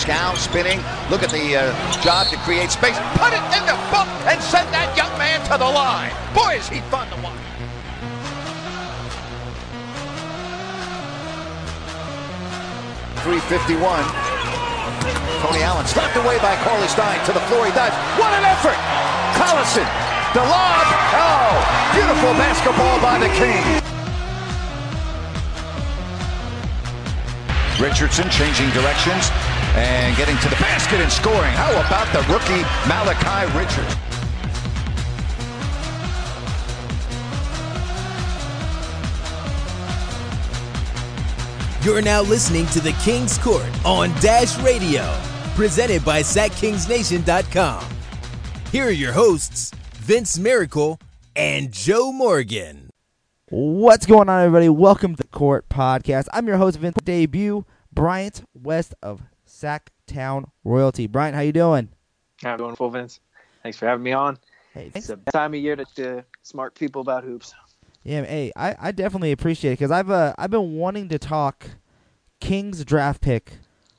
Skal spinning. Look at the uh, job to create space. Put it in the book and send that young man to the line. Boy, is he fun to watch. 351. Tony Allen slapped away by Cauley Stein to the floor. He dives. What an effort! Collison, the lob. Oh, beautiful basketball by the King. Richardson changing directions and getting to the basket and scoring. How about the rookie Malachi Richards? You're now listening to the King's Court on Dash Radio, presented by SacKingsNation.com. Here are your hosts, Vince Miracle and Joe Morgan. What's going on, everybody? Welcome to the Court Podcast. I'm your host, Vince. Debut, Bryant West of Sactown Royalty. Brian, how you doing? I'm doing full, Vince. Thanks for having me on. Hey, It's the best time of year to, to smart people about hoops. Yeah, hey, I, I definitely appreciate it because I've uh, I've been wanting to talk Kings draft pick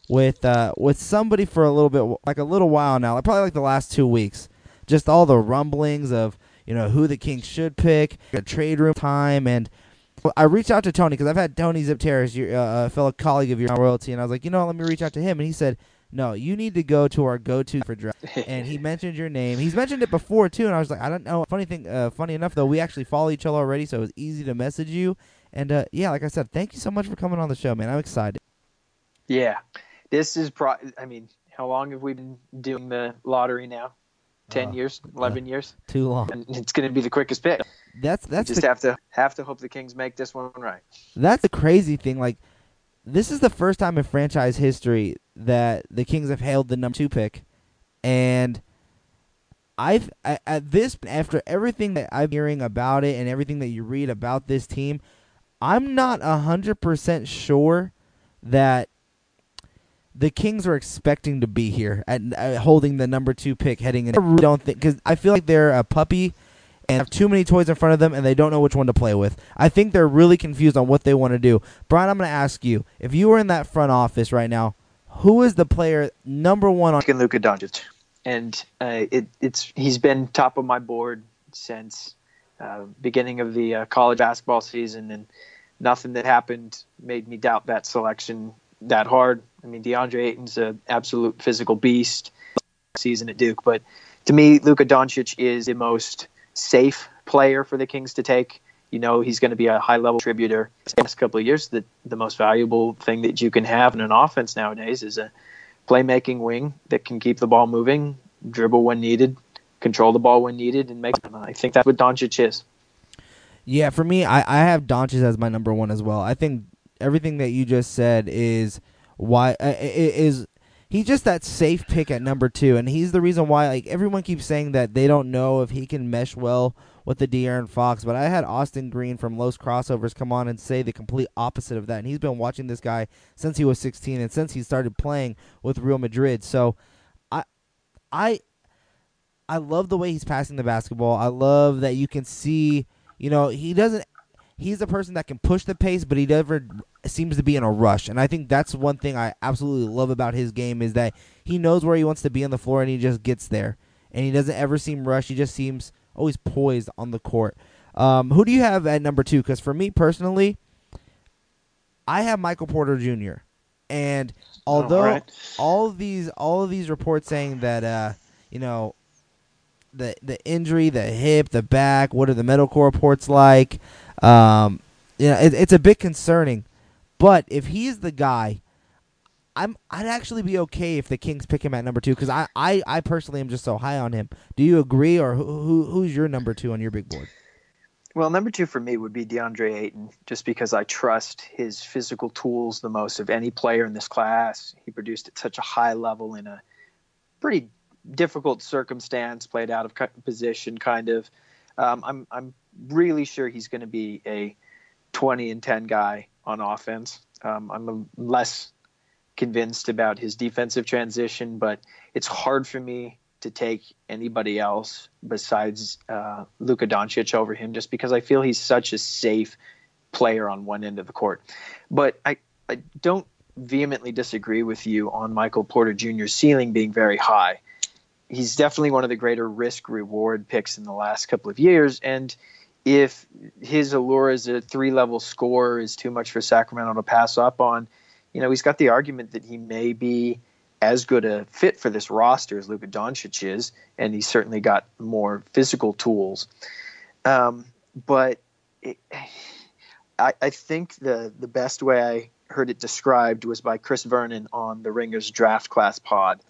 with uh with somebody for a little bit like a little while now, like probably like the last two weeks. Just all the rumblings of you know who the Kings should pick, a trade room time, and I reached out to Tony because I've had Tony Zipteris, your uh, a fellow colleague of your royalty, and I was like, you know, let me reach out to him, and he said. No, you need to go to our go-to for draft. and he mentioned your name. He's mentioned it before too, and I was like, I don't know. Funny thing, uh, funny enough though, we actually follow each other already, so it was easy to message you. And uh, yeah, like I said, thank you so much for coming on the show, man. I'm excited. Yeah, this is pro. I mean, how long have we been doing the lottery now? Ten Uh, years, eleven years, Too long. and it's going to be the quickest pick. That's that's just the, have to have to hope the Kings make this one right. that's the crazy thing. Like, this is the first time in franchise history that the Kings have held the number two pick, and I've at, at this after everything that I'm hearing about it and everything that you read about this team, I'm not a hundred percent sure that the Kings are expecting to be here at, at holding the number two pick heading in. I really don't think because I feel like they're a puppy and have too many toys in front of them and they don't know which one to play with. I think they're really confused on what they want to do. Brian, I'm going to ask you if you were in that front office right now, who is the player number one on? Luka Doncic, and uh, it, it's he's been top of my board since uh, beginning of the uh, college basketball season, and nothing that happened made me doubt that selection that hard. I mean, DeAndre Ayton's an absolute physical beast season at Duke, but to me, Luka Doncic is the most safe player for the Kings to take. You know, he's going to be a high level contributor. The next couple of years, the, the most valuable thing that you can have in an offense nowadays is a playmaking wing that can keep the ball moving, dribble when needed, control the ball when needed, and make. I think that's what Doncic is. Yeah, for me, I, I have Doncic as my number one as well. I think everything that you just said is why uh, is he's just that safe pick at number two, and he's the reason why like everyone keeps saying that they don't know if he can mesh well with the De'Aaron Fox. But I had Austin Green from Los Crossovers come on and say the complete opposite of that, and he's been watching this guy since he was 16 and since he started playing with Real Madrid. So, I I I love the way he's passing the basketball. I love that you can see, you know, he doesn't. He's a person that can push the pace, but he never seems to be in a rush. And I think that's one thing I absolutely love about his game is that he knows where he wants to be on the floor and he just gets there. And he doesn't ever seem rushed. He just seems always poised on the court. Um, who do you have at number two? Because for me personally, I have Michael Porter Jr. And although all right. all of these all of these reports saying that uh, you know the the injury, the hip, the back, what are the medical reports like? Um, you know, it, it's a bit concerning. But if he's the guy, I'm I'd actually be okay if the Kings pick him at number two because I, I I personally am just so high on him. Do you agree, or who, who who's your number two on your big board? Well, number two for me would be DeAndre Ayton, just because I trust his physical tools the most of any player in this class. He produced at such a high level in a pretty difficult circumstance, played out of position, kind of. Um, I'm I'm really sure he's going to be a 20 and 10 guy on offense. Um, I'm less convinced about his defensive transition, but it's hard for me to take anybody else besides uh, Luka Doncic over him, just because I feel he's such a safe player on one end of the court. But I, I don't vehemently disagree with you on Michael Porter Jr.'s ceiling being very high. He's definitely one of the greater risk reward picks in the last couple of years. And if his allure as a three level scorer is too much for Sacramento to pass up on, you know, he's got the argument that he may be as good a fit for this roster as Luka Doncic is, and he's certainly got more physical tools. Um, but it, I, I think the the best way I heard it described was by Chris Vernon on the Ringers Draft Class Pod,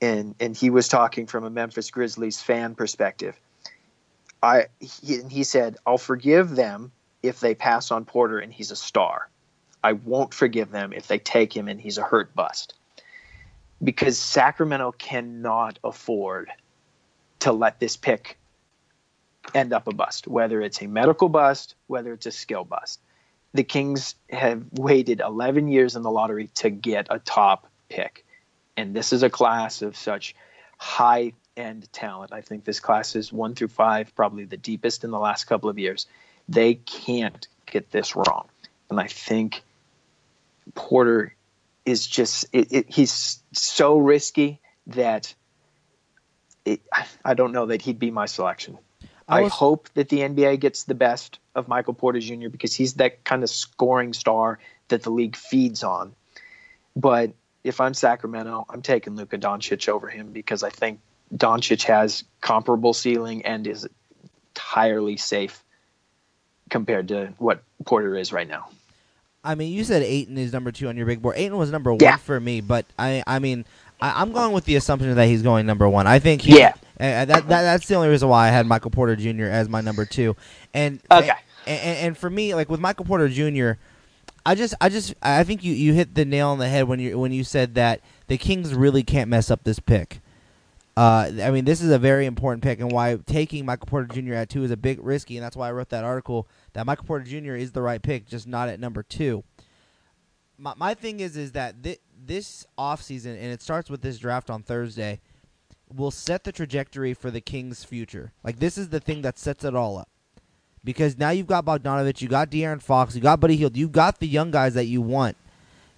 and and he was talking from a Memphis Grizzlies fan perspective. I he, he said, "I'll forgive them if they pass on Porter and he's a star. I won't forgive them if they take him and he's a hurt bust." Because Sacramento cannot afford to let this pick end up a bust, whether it's a medical bust, whether it's a skill bust. The Kings have waited 11 years in the lottery to get a top pick. And this is a class of such high end talent. I think this class is one through five, probably the deepest in the last couple of years. They can't get this wrong. And I think Porter is just, it, it, he's so risky that it, I don't know that he'd be my selection. I, I, hope that the NBA gets the best of Michael Porter Jr. because he's that kind of scoring star that the league feeds on. But if I'm Sacramento, I'm taking Luka Doncic over him because I think Doncic has comparable ceiling and is entirely safe compared to what Porter is right now. I mean, you said Ayton is number two on your big board. Ayton was number one yeah. for me, but I, I mean, I, am going with the assumption that he's going number one. I think, he, yeah, and that, that that's the only reason why I had Michael Porter Jr. as my number two. And okay, and, and, and for me, like with Michael Porter Jr., I just I just I think you, you hit the nail on the head when you when you said that the Kings really can't mess up this pick. Uh, I mean, this is a very important pick, and why taking Michael Porter Jr. at two is a big risky, and that's why I wrote that article that Michael Porter Jr. is the right pick, just not at number two. My, my thing is is that th- this offseason, and it starts with this draft on Thursday, will set the trajectory for the Kings' future. Like this is the thing that sets it all up. Because now you've got Bogdanovich, you got De'Aaron Fox, you got Buddy Hield, you got the young guys that you want.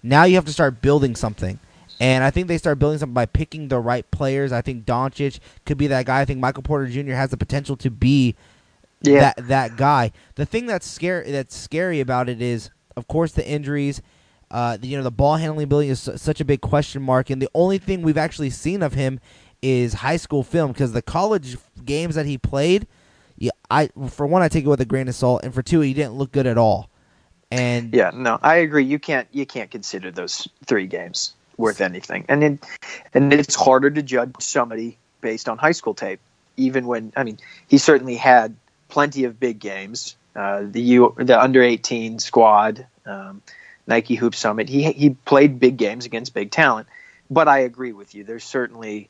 Now you have to start building something. And I think they start building something by picking the right players. I think Doncic could be that guy. I think Michael Porter Jr. has the potential to be yeah. that that guy. The thing that's scary that's scary about it is, of course, the injuries. Uh, the, you know, the ball handling ability is such a big question mark, and the only thing we've actually seen of him is high school film because the college games that he played, yeah, I for one I take it with a grain of salt, and for two he didn't look good at all. And yeah, no, I agree. You can't you can't consider those three games worth anything, and it, and it's harder to judge somebody based on high school tape, even when I mean he certainly had plenty of big games. Uh, the U the under eighteen squad, um, Nike Hoop Summit. He he played big games against big talent, but I agree with you. There's certainly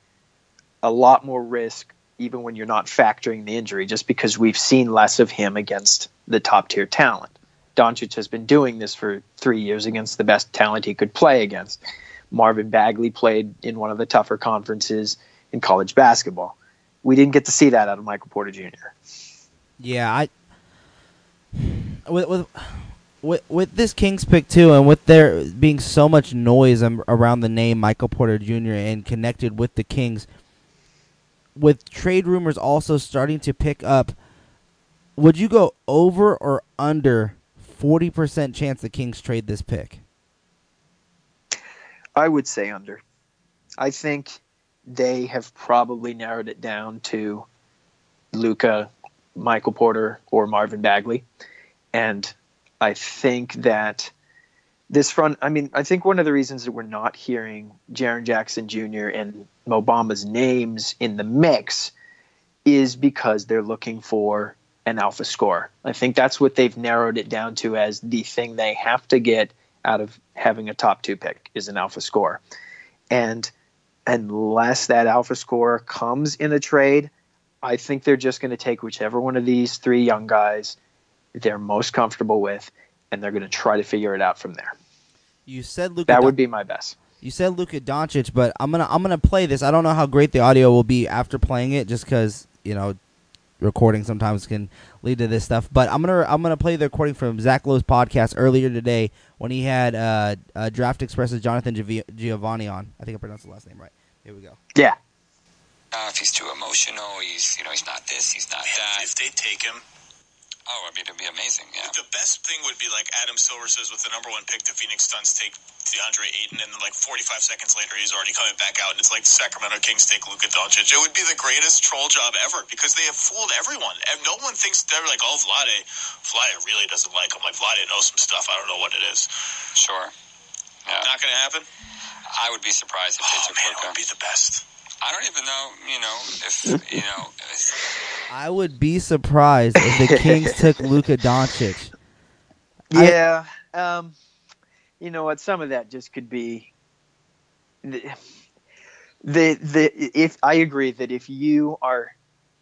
a lot more risk even when you're not factoring the injury, just because we've seen less of him against the top tier talent. Doncic has been doing this for three years against the best talent he could play against. Marvin Bagley played in one of the tougher conferences in college basketball. We didn't get to see that out of Michael Porter Jr. Yeah, I with with with, with this Kings pick too, and with there being so much noise around the name Michael Porter Jr. and connected with the Kings, with trade rumors also starting to pick up, would you go over or under 40% chance the Kings trade this pick? I would say under. I think they have probably narrowed it down to Luka, Michael Porter, or Marvin Bagley. And I think that this front, I mean, I think one of the reasons that we're not hearing Jaren Jackson Jr. and Mo Bamba's names in the mix is because they're looking for an alpha score. I think that's what they've narrowed it down to as the thing they have to get out of having a top two pick is an alpha score. And unless that alpha score comes in a trade, I think they're just going to take whichever one of these three young guys they're most comfortable with, and they're going to try to figure it out from there. You said Luka. That Don- would be my best. You said Luka Doncic, but I'm gonna I'm gonna play this. I don't know how great the audio will be after playing it, just because you know recording sometimes can lead to this stuff. But I'm gonna I'm gonna play the recording from Zach Lowe's podcast earlier today when he had uh, uh, Draft Express's Jonathan Givony on. I think I pronounced the last name right. Here we go. Yeah. Uh, if he's too emotional, he's you know he's not this, he's not that. If they take him, Oh, I mean, it'd be amazing. Yeah. The best thing would be like Adam Silver says with the number one pick, the Phoenix Suns take DeAndre Ayton, and then like 45 seconds later, he's already coming back out, and it's like Sacramento Kings take Luka Doncic. It would be the greatest troll job ever because they have fooled everyone. And no one thinks they're like, oh, Vlade, Vlade really doesn't like him. Like Vlade knows some stuff. I don't know what it is. Sure. Yeah. Not going to happen. I would be surprised if Oh they took man, it would be the best. I don't even know, you know, if you know. if- I would be surprised if the Kings took Luka Doncic. I- Yeah. um, you know what? Some of that just could be the, the the if I agree that if you are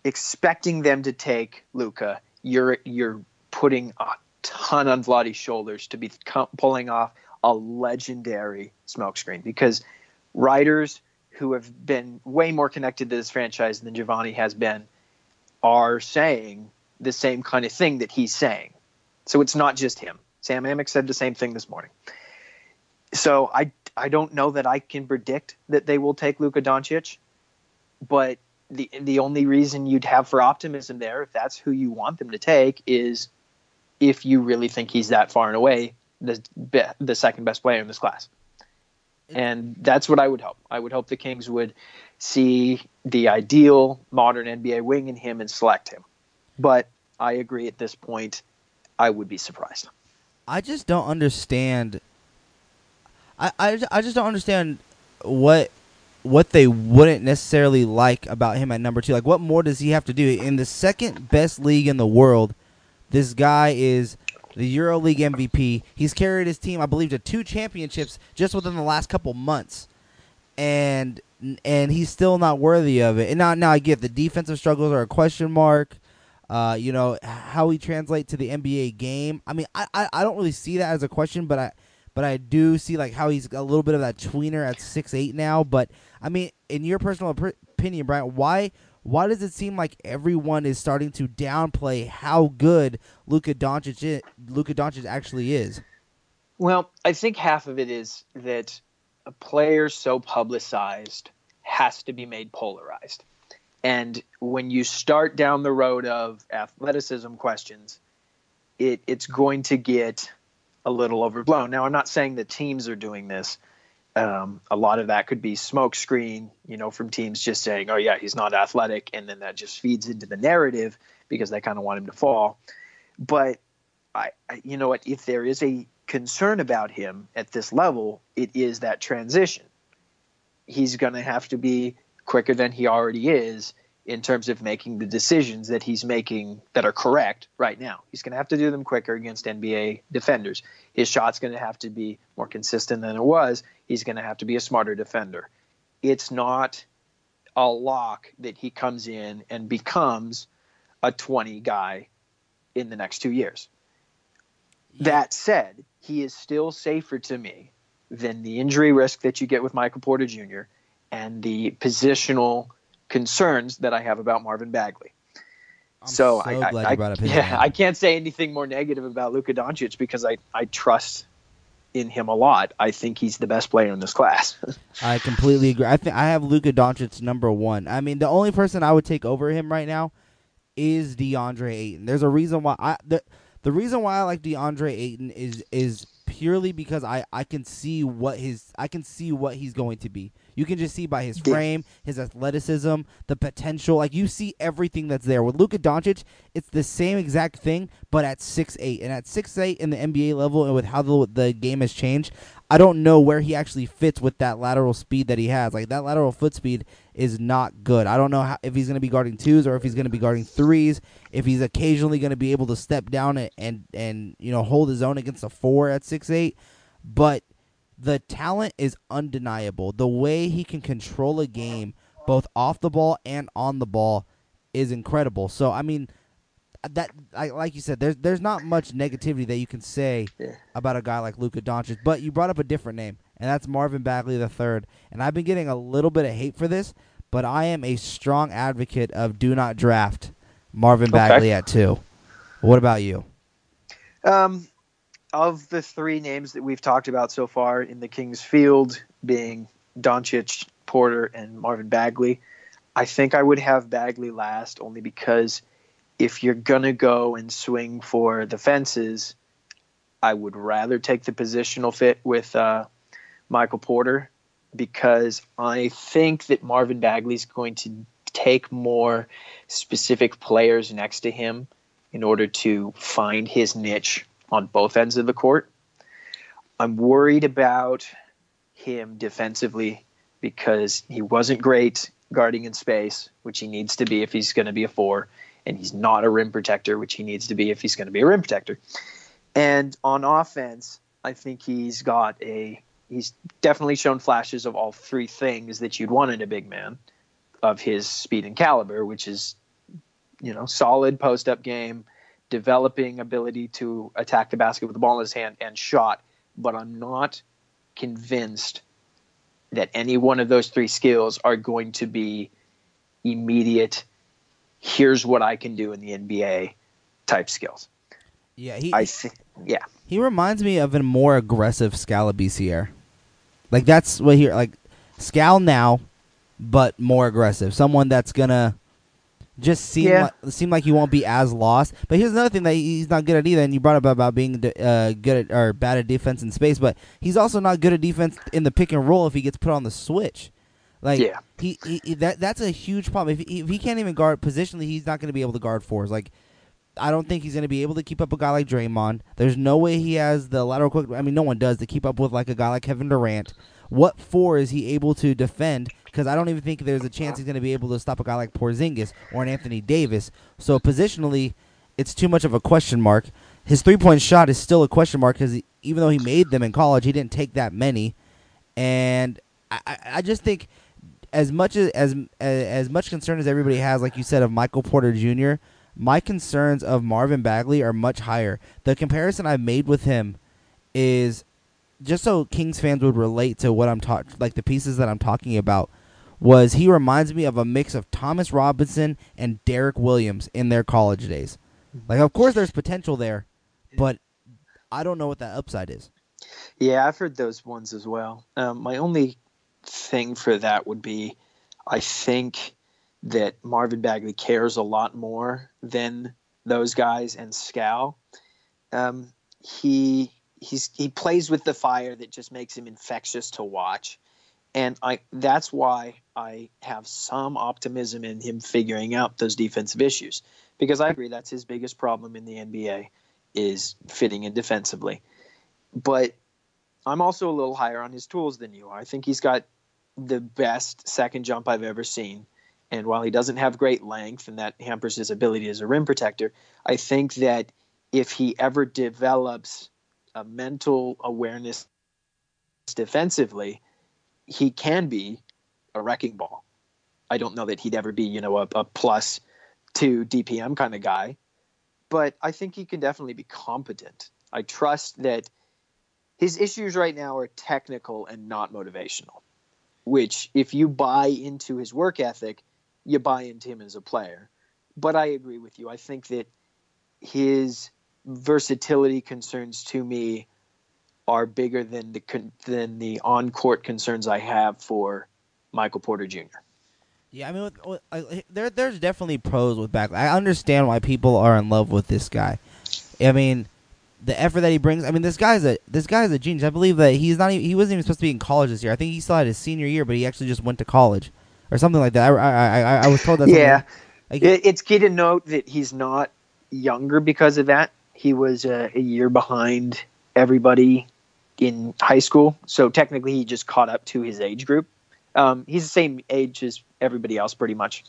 expecting them to take Luka, you're you're putting a ton on Vlade's shoulders to be co- pulling off a legendary smokescreen because writers who have been way more connected to this franchise than Givony has been are saying the same kind of thing that he's saying. So it's not just him. Sam Amick said the same thing this morning. So I I don't know that I can predict that they will take Luka Doncic, but the the only reason you'd have for optimism there, if that's who you want them to take, is if you really think he's that far and away the the second best player in this class. And that's what I would hope. I would hope the Kings would see the ideal modern NBA wing in him and select him. But I agree at this point, I would be surprised. I just don't understand. I, I, I just don't understand what what they wouldn't necessarily like about him at number two. Like, what more does he have to do in the second best league in the world? This guy is the EuroLeague MVP. He's carried his team, I believe, to two championships just within the last couple months, and and he's still not worthy of it. And now, now I get the defensive struggles are a question mark. Uh, you know how he translate to the NBA game. I mean, I, I, I don't really see that as a question, but I but I do see like how he's a little bit of that tweener at six eight now. But I mean, in your personal opinion, Brian, why why does it seem like everyone is starting to downplay how good Luka Doncic Luka Doncic actually is? Well, I think half of it is that a player so publicized has to be made polarized. And when you start down the road of athleticism questions, it, it's going to get a little overblown. Now, I'm not saying the teams are doing this. Um, a lot of that could be smokescreen, you know, from teams just saying, "Oh yeah, he's not athletic," and then that just feeds into the narrative because they kind of want him to fall. But I, I, you know what? If there is a concern about him at this level, it is that transition. He's going to have to be quicker than he already is in terms of making the decisions that he's making that are correct right now. He's going to have to do them quicker against NBA defenders. His shot's going to have to be more consistent than it was. He's going to have to be a smarter defender. It's not a lock that he comes in and becomes a 20 guy in the next two years. That said, he is still safer to me than the injury risk that you get with Michael Porter Jr. and the positional concerns that I have about Marvin Bagley. I'm so so I, I, you brought up I, his yeah. I can't say anything more negative about Luka Doncic because I, I trust in him a lot. I think he's the best player in this class. I completely agree. I think I have Luka Doncic number one. I mean, the only person I would take over him right now is DeAndre Ayton. There's a reason why I the the reason why I like DeAndre Ayton is is purely because I I can see what his I can see what he's going to be. You can just see by his frame, his athleticism, the potential. Like you see everything that's there. With Luka Doncic, it's the same exact thing, but at six eight and at six eight in the NBA level, and with how the the game has changed, I don't know where he actually fits with that lateral speed that he has. Like that lateral foot speed is not good. I don't know how, if he's going to be guarding twos or if he's going to be guarding threes. If he's occasionally going to be able to step down and, and and you know hold his own against a four at six eight, but the talent is undeniable. The way he can control a game, both off the ball and on the ball, is incredible. So I mean, that I, like you said, there's there's not much negativity that you can say Yeah. about a guy like Luka Doncic. But you brought up a different name, and that's Marvin Bagley the third. And I've been getting a little bit of hate for this, but I am a strong advocate of do not draft Marvin Bagley at two. What about you? Um, of the three names that we've talked about so far in the Kings field, being Doncic, Porter, and Marvin Bagley, I think I would have Bagley last only because if you're gonna go and swing for the fences, I would rather take the positional fit with uh, Michael Porter because I think that Marvin Bagley is going to take more specific players next to him in order to find his niche on both ends of the court. I'm worried about him defensively because he wasn't great guarding in space, which he needs to be if he's going to be a four, and he's not a rim protector, which he needs to be if he's going to be a rim protector. And on offense, I think he's got a he's definitely shown flashes of all three things that you'd want in a big man of his speed and caliber, which is you know solid post up game, developing ability to attack the basket with the ball in his hand and shot. But I'm not convinced that any one of those three skills are going to be immediate. Here's what I can do in the NBA type skills. Yeah, he. I think. Yeah. He reminds me of a more aggressive Skal Labissiere. Like that's what he like Skal now, but more aggressive. Someone that's gonna just seem Yeah. like, seem like he won't be as lost. But here's another thing that he's not good at either. And you brought up about being uh, good at or bad at defense in space, but he's also not good at defense in the pick and roll if he gets put on the switch. Like Yeah. he, he, he- that that's a huge problem. If he, if he can't even guard positionally, he's not going to be able to guard fours. Like I don't think he's going to be able to keep up a guy like Draymond. There's no way he has the lateral quick. I mean, no one does to keep up with like a guy like Kevin Durant. What four is he able to defend? Because I don't even think there's a chance he's going to be able to stop a guy like Porzingis or an Anthony Davis. So positionally, it's too much of a question mark. His three point shot is still a question mark because even though he made them in college, he didn't take that many. And I, I, just think as much as, as as much concern as everybody has, like you said, of Michael Porter Jr., my concerns of Marvin Bagley are much higher. The comparison I've made with him is just so Kings fans would relate to what I'm talking, like the pieces that I'm talking about. Was he reminds me of a mix of Thomas Robinson and Derrick Williams in their college days. Like, of course, there's potential there, but I don't know what that upside is. Yeah, I've heard those ones as well. Um, my only thing for that would be I think that Marvin Bagley cares a lot more than those guys and Skal. Um, he he's he plays with the fire that just makes him infectious to watch. And I that's why I have some optimism in him figuring out those defensive issues. Because I agree that's his biggest problem in the NBA is fitting in defensively. But I'm also a little higher on his tools than you are. I think he's got the best second jump I've ever seen. And while he doesn't have great length and that hampers his ability as a rim protector, I think that if he ever develops a mental awareness defensively, he can be a wrecking ball. I don't know that he'd ever be, you know, a, a plus two DPM kind of guy, but I think he can definitely be competent. I trust that his issues right now are technical and not motivational. Which, if you buy into his work ethic, you buy into him as a player. But I agree with you. I think that his versatility concerns to me are bigger than the con- than the on court concerns I have for Michael Porter Jr. Yeah, I mean, with, with, I, there there's definitely pros with Bagley. I understand why people are in love with this guy. I mean, the effort that he brings. I mean, this guy's a this guy's a genius. I believe that he's not. Even, he wasn't even supposed to be in college this year. I think he still had his senior year, but he actually just went to college or something like that. I I I, I was told that. Yeah, Like, it's key to note that he's not younger because of that. He was uh, a year behind everybody in high school, so technically he just caught up to his age group. Um, he's the same age as everybody else, pretty much.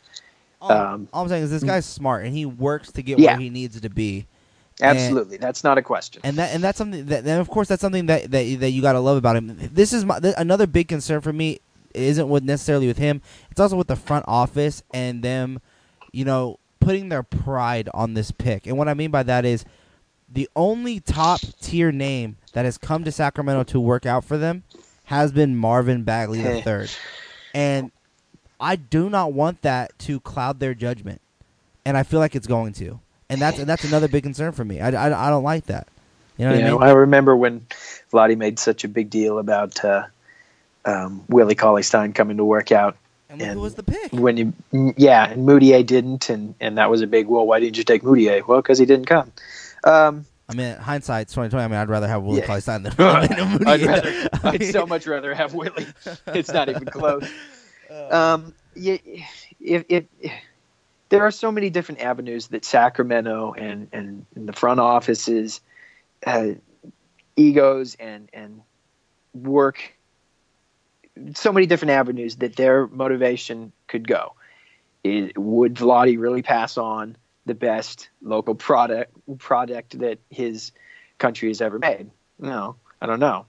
all, um, all I'm saying is this guy's smart and he works to get Yeah. where he needs to be. Absolutely, that's not a question. and that and that's something that and of course that's something that that, that you got to love about him. This is my, th- another big concern for me isn't with necessarily with him. It's also with the front office and them, you know, putting their pride on this pick. And what I mean by that is the only top tier name that has come to Sacramento to work out for them has been Marvin Bagley III. And I do not want that to cloud their judgment and I feel like it's going to, and that's and that's another big concern for me. I, I, I don't like that. You know I mean? I remember when Vlade made such a big deal about uh, um, Willie Cauley Stein coming to work out. And who was the pick? When you, yeah, and Mudiay didn't, and, and that was a big. Well, why didn't you take Mudiay? Well, because he didn't come. Um, I mean, hindsight's twenty twenty. I mean, I'd rather have Willie Yeah. Cauley Stein than Moody. I'd, rather, I'd so much rather have Willie. It's not even close. Um, yeah, if, if, there are so many different avenues that Sacramento and, and, and the front offices, uh, egos and and work, so many different avenues that their motivation could go. Is, would Vlade really pass on the best local product product that his country has ever made? No, I don't know.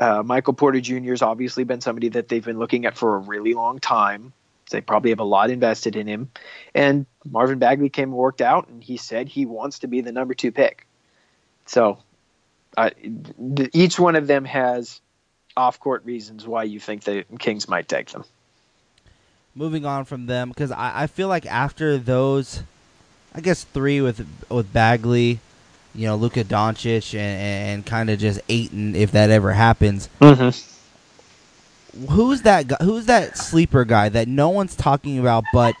Uh, Michael Porter Jr. has obviously been somebody that they've been looking at for a really long time. They probably have a lot invested in him. And Marvin Bagley came and worked out, and he said he wants to be the number two pick. So uh, th- each one of them has off court reasons why you think the Kings might take them. moving on from them because I, I feel like after those, I guess three with with Bagley, you know, Luka Doncic, and, and kind of just Ayton if that ever happens. Mm-hmm. Who's that guy? Who's that sleeper guy that no one's talking about, but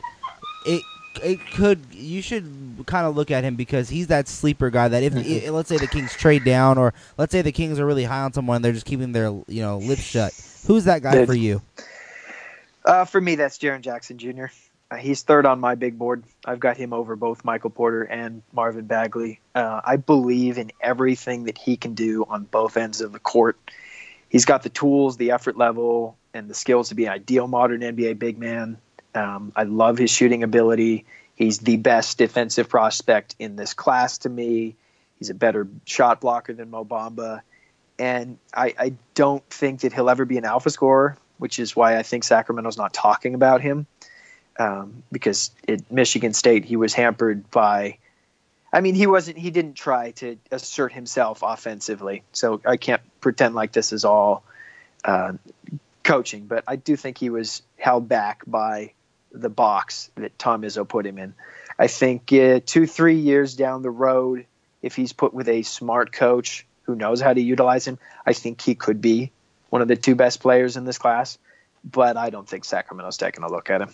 it it could you should kind of look at him because he's that sleeper guy that if i- let's say the Kings trade down or let's say the Kings are really high on someone they're just keeping their you know lips shut. Who's that guy for you? Uh, for me, that's Jaren Jackson Jr. He's third on my big board. I've got him over both Michael Porter and Marvin Bagley. Uh, I believe in everything that he can do on both ends of the court. He's got the tools, the effort level, and the skills to be an ideal modern NBA big man. Um, I love his shooting ability. He's the best defensive prospect in this class to me. He's a better shot blocker than Mo Bamba. And I, I don't think that he'll ever be an alpha scorer, which is why I think Sacramento's not talking about him. Um, because at Michigan State, he was hampered by. I mean, he wasn't. He didn't try to assert himself offensively. So I can't pretend like this is all uh, coaching. But I do think he was held back by the box that Tom Izzo put him in. I think uh, two, three years down the road, if he's put with a smart coach who knows how to utilize him, I think he could be one of the two best players in this class. But I don't think Sacramento's taking a look at him.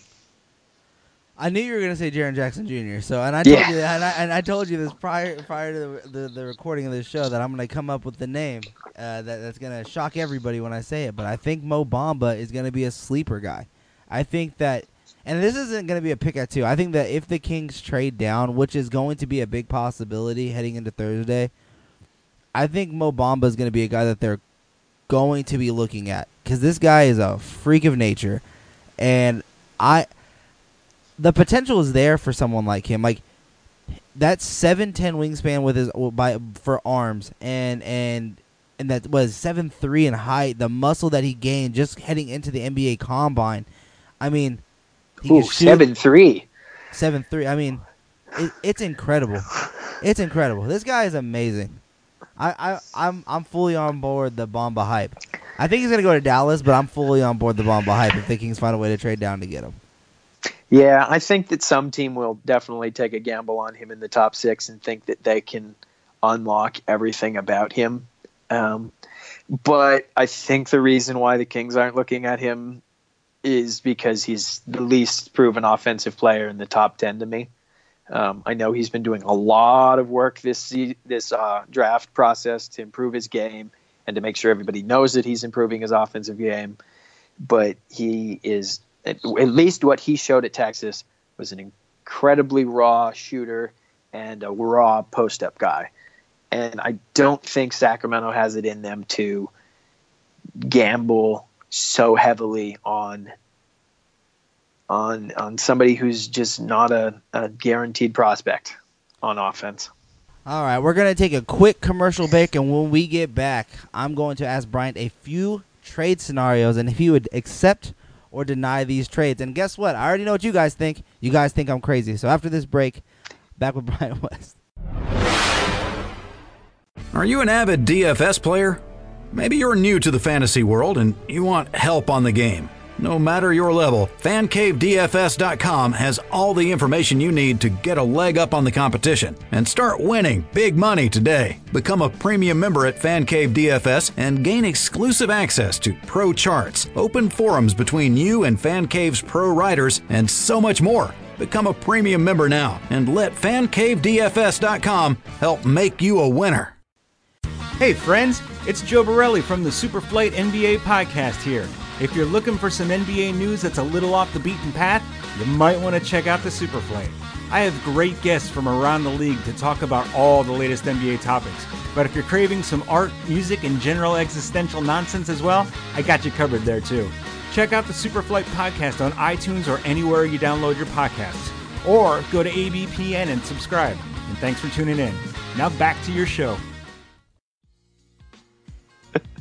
I knew you were gonna say Jaren Jackson Jr. So, and I told Yeah. you, and I, and I told you this prior prior to the, the, the recording of this show that I'm gonna come up with the name uh, that that's gonna shock everybody when I say it. But I think Mo Bamba is gonna be a sleeper guy. I think that, and this isn't gonna be a pick at two. I think that if the Kings trade down, which is going to be a big possibility heading into Thursday, I think Mo Bamba is gonna be a guy that they're going to be looking at because this guy is a freak of nature, and I the potential is there for someone like him. Like that seven ten wingspan with his by for arms and and and that was seven three in height. The muscle that he gained just heading into the NBA combine. I mean, he Ooh, seven three. seven three. I mean, it, it's incredible. It's incredible. This guy is amazing. I, I I'm I'm fully on board the Bamba hype. I think he's gonna go to Dallas, but I'm fully on board the Bamba hype if the Kings find a way to trade down to get him. Yeah, I think that some team will definitely take a gamble on him in the top six and think that they can unlock everything about him. Um, but I think the reason why the Kings aren't looking at him is because he's the least proven offensive player in the top ten to me. Um, I know he's been doing a lot of work this this uh, draft process to improve his game and to make sure everybody knows that he's improving his offensive game. But he is at, at least what he showed at Texas was an incredibly raw shooter and a raw post up guy. And I don't think Sacramento has it in them to gamble so heavily on on on somebody who's just not a, a guaranteed prospect on offense. All right, we're going to take a quick commercial break, and when we get back, I'm going to ask Bryant a few trade scenarios and if he would accept or deny these trades. And guess what? I already know what you guys think. You guys think I'm crazy. So after this break, back with Brian West. Are you an avid DFS player? Maybe you're new to the fantasy world and you want help on the game. No matter your level, FanCaveDFS.com has all the information you need to get a leg up on the competition and start winning big money today. Become a premium member at FanCave DFS and gain exclusive access to pro charts, open forums between you and FanCave's pro writers, and so much more. Become a premium member now and let FanCaveDFS.com help make you a winner. Hey friends, it's Joe Borelli from the Superflight NBA podcast here. If you're looking for some NBA news that's a little off the beaten path, you might want to check out the Superflight. I have great guests from around the league to talk about all the latest NBA topics. But if you're craving some art, music, and general existential nonsense as well, I got you covered there too. Check out the Superflight podcast on iTunes or anywhere you download your podcasts. Or go to ABPN and subscribe. And thanks for tuning in. Now back to your show.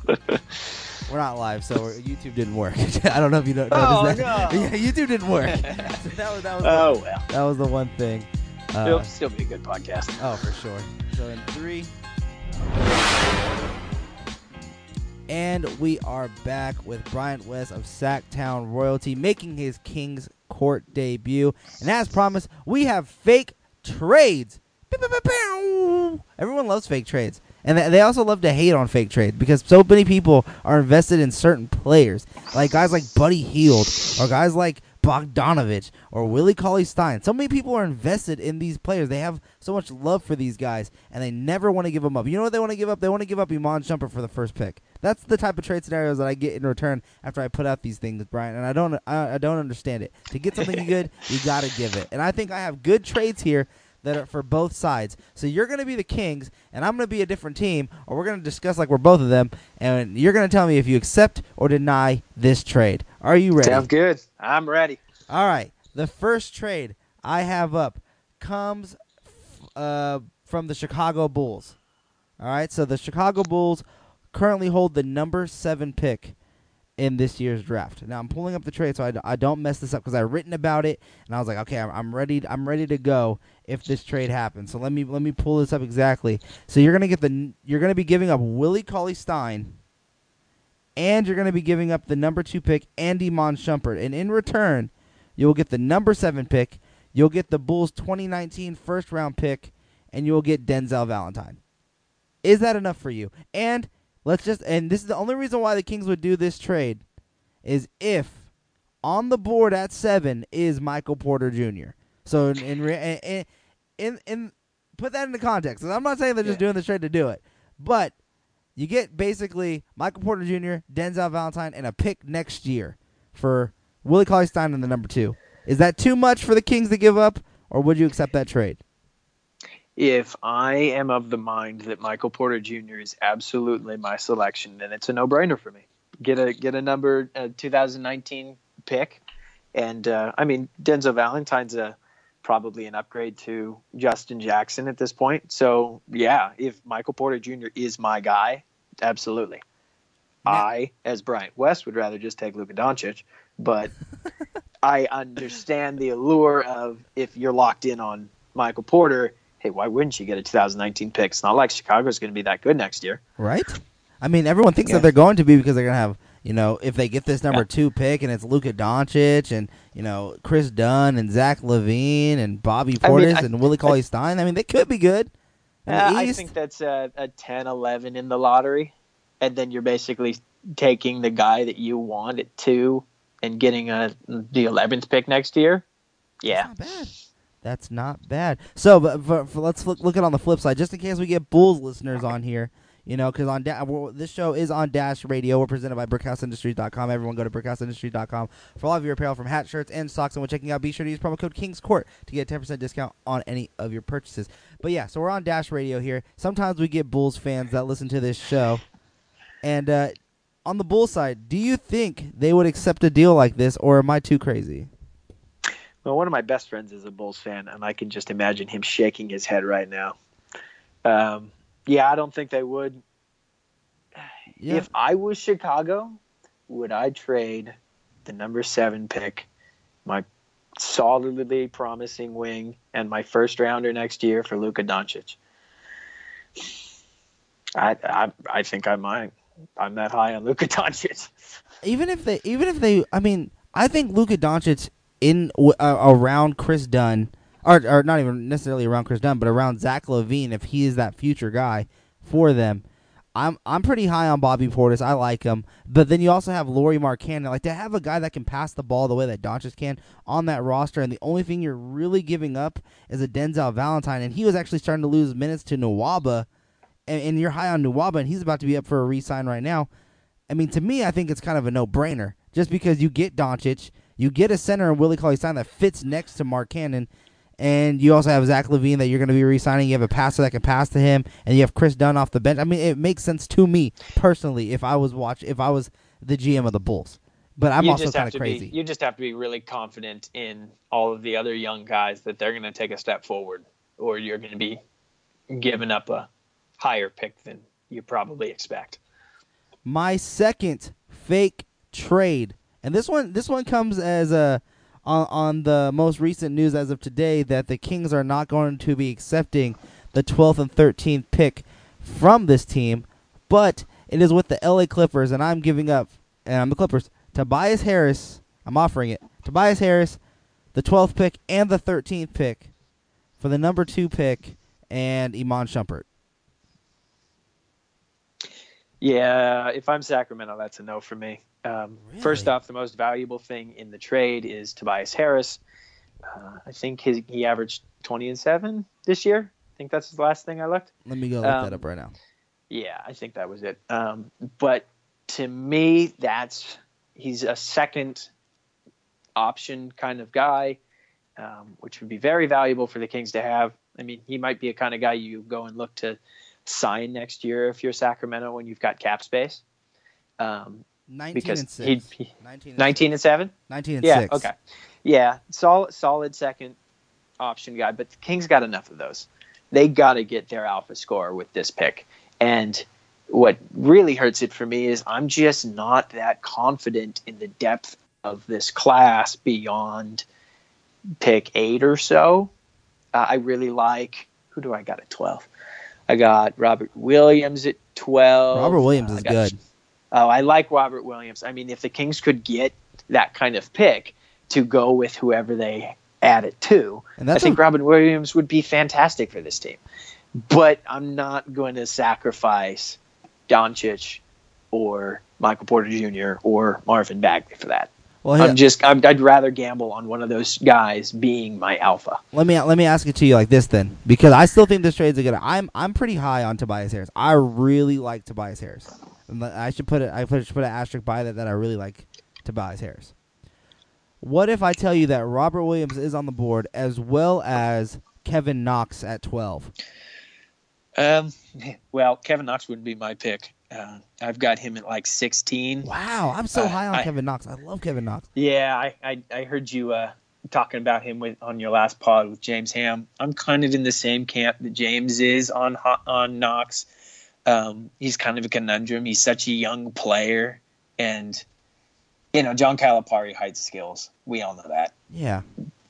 We're not live, so YouTube didn't work. I don't know if you know- noticed Oh, that. no. Yeah, YouTube didn't work. So that was that was Oh the, well, that was the one thing. Uh, it'll still be a good podcast. Oh, for sure. So in three. And we are back with Bryant West of Sactown Royalty making his King's Court debut. And as promised, we have fake trades. Everyone loves fake trades. And they- also love to hate on fake trades because so many people are invested in certain players. Like guys like Buddy Hield or guys like Bogdanovich or Willie Cauley Stein. So many people are invested in these players. They have so much love for these guys, and they never want to give them up. You know what they want to give up? They want to give up Iman Shumpert for the first pick. That's the type of trade scenarios that I get in return after I put out these things, Brian. And I don't, I, I don't understand it. To get something good, you got to give it. And I think I have good trades here that are for both sides. So you're going to be the Kings, and I'm going to be a different team, or we're going to discuss like we're both of them, and you're going to tell me if you accept or deny this trade. Are you ready? Sounds good. I'm ready. All right. The first trade I have up comes uh, from the Chicago Bulls. All right. So the Chicago Bulls currently hold the number seven pick in this year's draft. Now I'm pulling up the trade so I, don't mess this up because I've written about it and I was like, okay, I'm, I'm ready. I'm ready to go if this trade happens. So let me let me pull this up exactly. So you're gonna get the you're gonna be giving up Willie Cauley Stein and you're to be giving up the number two pick, and Iman Shumpert. And in return, you'll get the number seven pick, you'll get the Bulls' 2019 first round pick, and you'll get Denzel Valentine. Is that enough for you? And let's just, and this is the only reason why the Kings would do this trade, is if on the board at seven is Michael Porter Jr. So in in in, in, in put that into context. 'cause I'm not saying they're just Yeah. doing this trade to do it, but you get basically Michael Porter Jr., Denzel Valentine, and a pick next year for Willie Cauley Stein in the number two. Is that too much for the Kings to give up, or would you accept that trade? If I am of the mind that Michael Porter Jr. is absolutely my selection, then it's a no-brainer for me. Get a get a number uh, 2019 pick, and uh, I mean Denzel Valentine's a probably an upgrade to Justin Jackson at this point. So yeah, if Michael Porter Jr. is my guy, absolutely. I, as Bryant West, would rather just take Luka Doncic, but I understand the allure of if you're locked in on Michael Porter, hey, why wouldn't you get a 2019 pick? It's not like Chicago's going to be that good next year. Right? I mean, everyone thinks Yeah. that they're going to be because they're going to have, you know, if they get this number Yeah. two pick and it's Luka Doncic and, you know, Kris Dunn and Zach LaVine and Bobby I mean, Portis I- and Willie Cauley Stein. I mean, they could be good. Uh, I think that's a, a 10 11 in the lottery. And then you're basically taking the guy that you want at two and getting a, the 11th pick next year. Yeah. Not bad. That's not bad. So, but for, let's look, look at on the flip side, just in case we get Bulls listeners on here. You know, because on da- this show is on Dash Radio. We're presented by BrickHouseIndustries.com. Everyone go to BrickHouseIndustries.com for all of your apparel from hat, shirts, and socks. And when checking out, be sure to use promo code Kings Court to get a 10% discount on any of your purchases. But yeah, so we're on Dash Radio here. Sometimes we get Bulls fans that listen to this show. And uh, on the Bulls side, do you think they would accept a deal like this, or am I too crazy? Well, one of my best friends is a Bulls fan, and I can just imagine him shaking his head right now. Um, yeah, I don't think they would. Yeah. If I was Chicago, would I trade the number seven pick, my solidly promising wing, and my first rounder next year for Luka Doncic? I, I I think I might. I'm that high on Luka Doncic. Even if they, even if they, I mean, I think Luka Doncic in uh, around Kris Dunn, or or not even necessarily around Kris Dunn, but around Zach LaVine if he is that future guy for them. I'm I'm pretty high on Bobby Portis. I like him, but then you also have Lauri Markkanen. Like to have a guy that can pass the ball the way that Doncic can on that roster, and the only thing you're really giving up is a Denzel Valentine, and he was actually starting to lose minutes to Nwaba, and, and you're high on Nwaba, and he's about to be up for a re-sign right now. I mean, to me, I think it's kind of a no-brainer, just because you get Doncic, you get a center in Willie Cauley Stein that fits next to Markkanen, and you also have Zach LaVine that you're going to be re-signing. You have a passer that can pass to him, and you have Kris Dunn off the bench. I mean, it makes sense to me personally if I was watch if I was the GM of the Bulls. But I'm you also kind of crazy. Be, you just have to be really confident in all of the other young guys that they're going to take a step forward, or you're going to be giving up a higher pick than you probably expect. My second fake trade, and this one this one comes as a on, on the most recent news as of today that the Kings are not going to be accepting the 12th and 13th pick from this team, but it is with the LA Clippers, and I'm giving up, and I'm the Clippers, Tobias Harris. I'm offering it. Tobias Harris, the 12th pick and the 13th pick for the number two pick, and Iman Shumpert. Yeah, if I'm Sacramento, that's a no for me. Um, really? First off, the most valuable thing in the trade is Tobias Harris. Uh, I think his, he averaged 20 and 7 this year. I think that's the last thing I looked. Let me go look um, that up right now. Yeah, I think that was it. Um, but to me, that's he's a second option kind of guy, um, which would be very valuable for the Kings to have. I mean, he might be a kind of guy you go and look to sign next year if you're Sacramento when you've got cap space. Um, 19 because and 6. He, 19, and 19 and 7? 19 and yeah, 6. okay. Yeah, solid solid second option guy, but the Kings got enough of those. They got to get their alpha score with this pick. And what really hurts it for me is I'm just not that confident in the depth of this class beyond pick 8 or so. Uh, I really like who do I got at 12? I got Robert Williams at 12. Robert Williams is good. Oh, I like Robert Williams. I mean, if the Kings could get that kind of pick to go with whoever they add it to, I think a- Robert Williams would be fantastic for this team. But I'm not going to sacrifice Doncic or Michael Porter Jr. or Marvin Bagley for that. Well, I'm just I'd, I'd, rather gamble on one of those guys being my alpha. Let me let me ask it to you like this then, because I still think this trade's a good. I'm I'm pretty high on Tobias Harris. I really like Tobias Harris. I should put it. I should put an asterisk by that that I really like Tobias Harris. What if I tell you that Robert Williams is on the board as well as Kevin Knox at twelve? Um, well, Kevin Knox wouldn't be my pick. Uh, I've got him at like 16. Wow, I'm so uh, high on I, Kevin Knox. I love Kevin Knox. Yeah, I I, I heard you uh, talking about him with on your last pod with James Ham. I'm kind of in the same camp that James is on on Knox. Um, he's kind of a conundrum. He's such a young player, and you know John Calipari hides skills. We all know that. Yeah.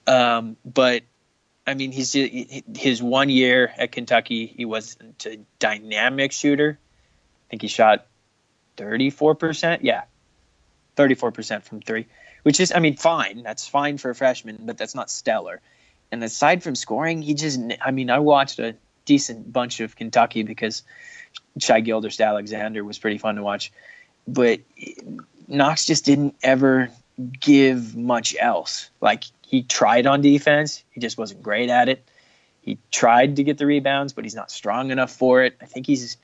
Um, but I mean, he's his one year at Kentucky. He wasn't a dynamic shooter I think he shot 34%. Yeah, 34% from three, which is, I mean, fine. That's fine for a freshman, but that's not stellar. And aside from scoring, he just, I mean, I watched a decent bunch of Kentucky because Shai Gilgeous-Alexander was pretty fun to watch. But Knox just didn't ever give much else. Like, he tried on defense, he just wasn't great at it. He tried to get the rebounds, but he's not strong enough for it. I think he's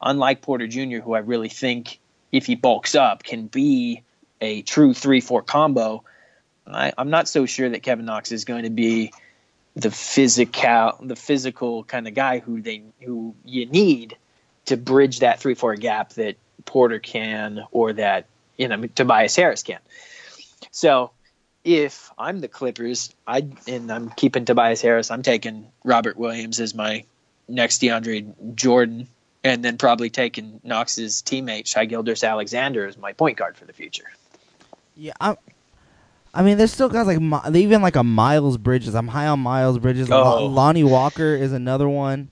unlike Porter Jr., who I really think, if he bulks up, can be a true 3 4 combo, I, am not so sure that Kevin Knox is going to be the physical the physical kind of guy who they who you need to bridge that 3 4 gap that Porter can or that you know Tobias Harris can. So if I'm the Clippers, I and I'm keeping Tobias Harris, I'm taking Robert Williams as my next DeAndre Jordan and then probably taking Knox's teammate Shai Gilgeous-Alexander as my point guard for the future. Yeah, i I mean, there's still guys like even like a Miles Bridges. I'm high on Miles Bridges. Oh. Lonnie Walker is another one.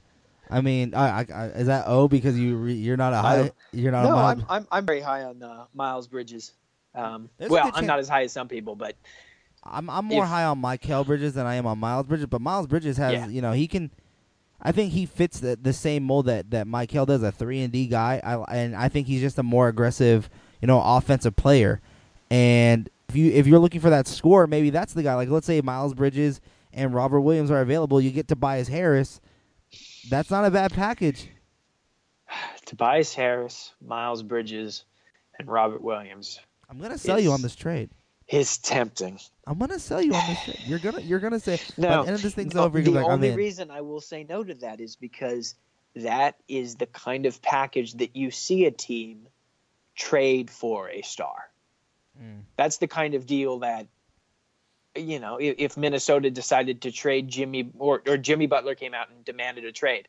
I mean, I, I, I, is that O because you re, you're not a high you're not no, a I'm. I'm I'm very high on uh, Miles Bridges. Um, well, I'm not as high as some people, but I'm I'm more if- high on Mikal Bridges than I am on Miles Bridges, but Miles Bridges has Yeah. you know he can. I think he fits the the same mold that that Mikal does, a three and D guy. I and I think he's just a more aggressive, you know, offensive player. And if you if you're looking for that score, maybe that's the guy. Like let's say Miles Bridges and Robert Williams are available, you get Tobias Harris. That's not a bad package. Tobias Harris, Miles Bridges, and Robert Williams I'm gonna sell you on this trade. is tempting. I'm gonna sell you on this trade. You're gonna you're gonna say by No, the end of this thing's no, over. You're the like, only reason I will say no to that is because that is the kind of package that you see a team trade for a star. Mm. That's the kind of deal that you know if, if Minnesota decided to trade Jimmy or, or Jimmy Butler came out and demanded a trade.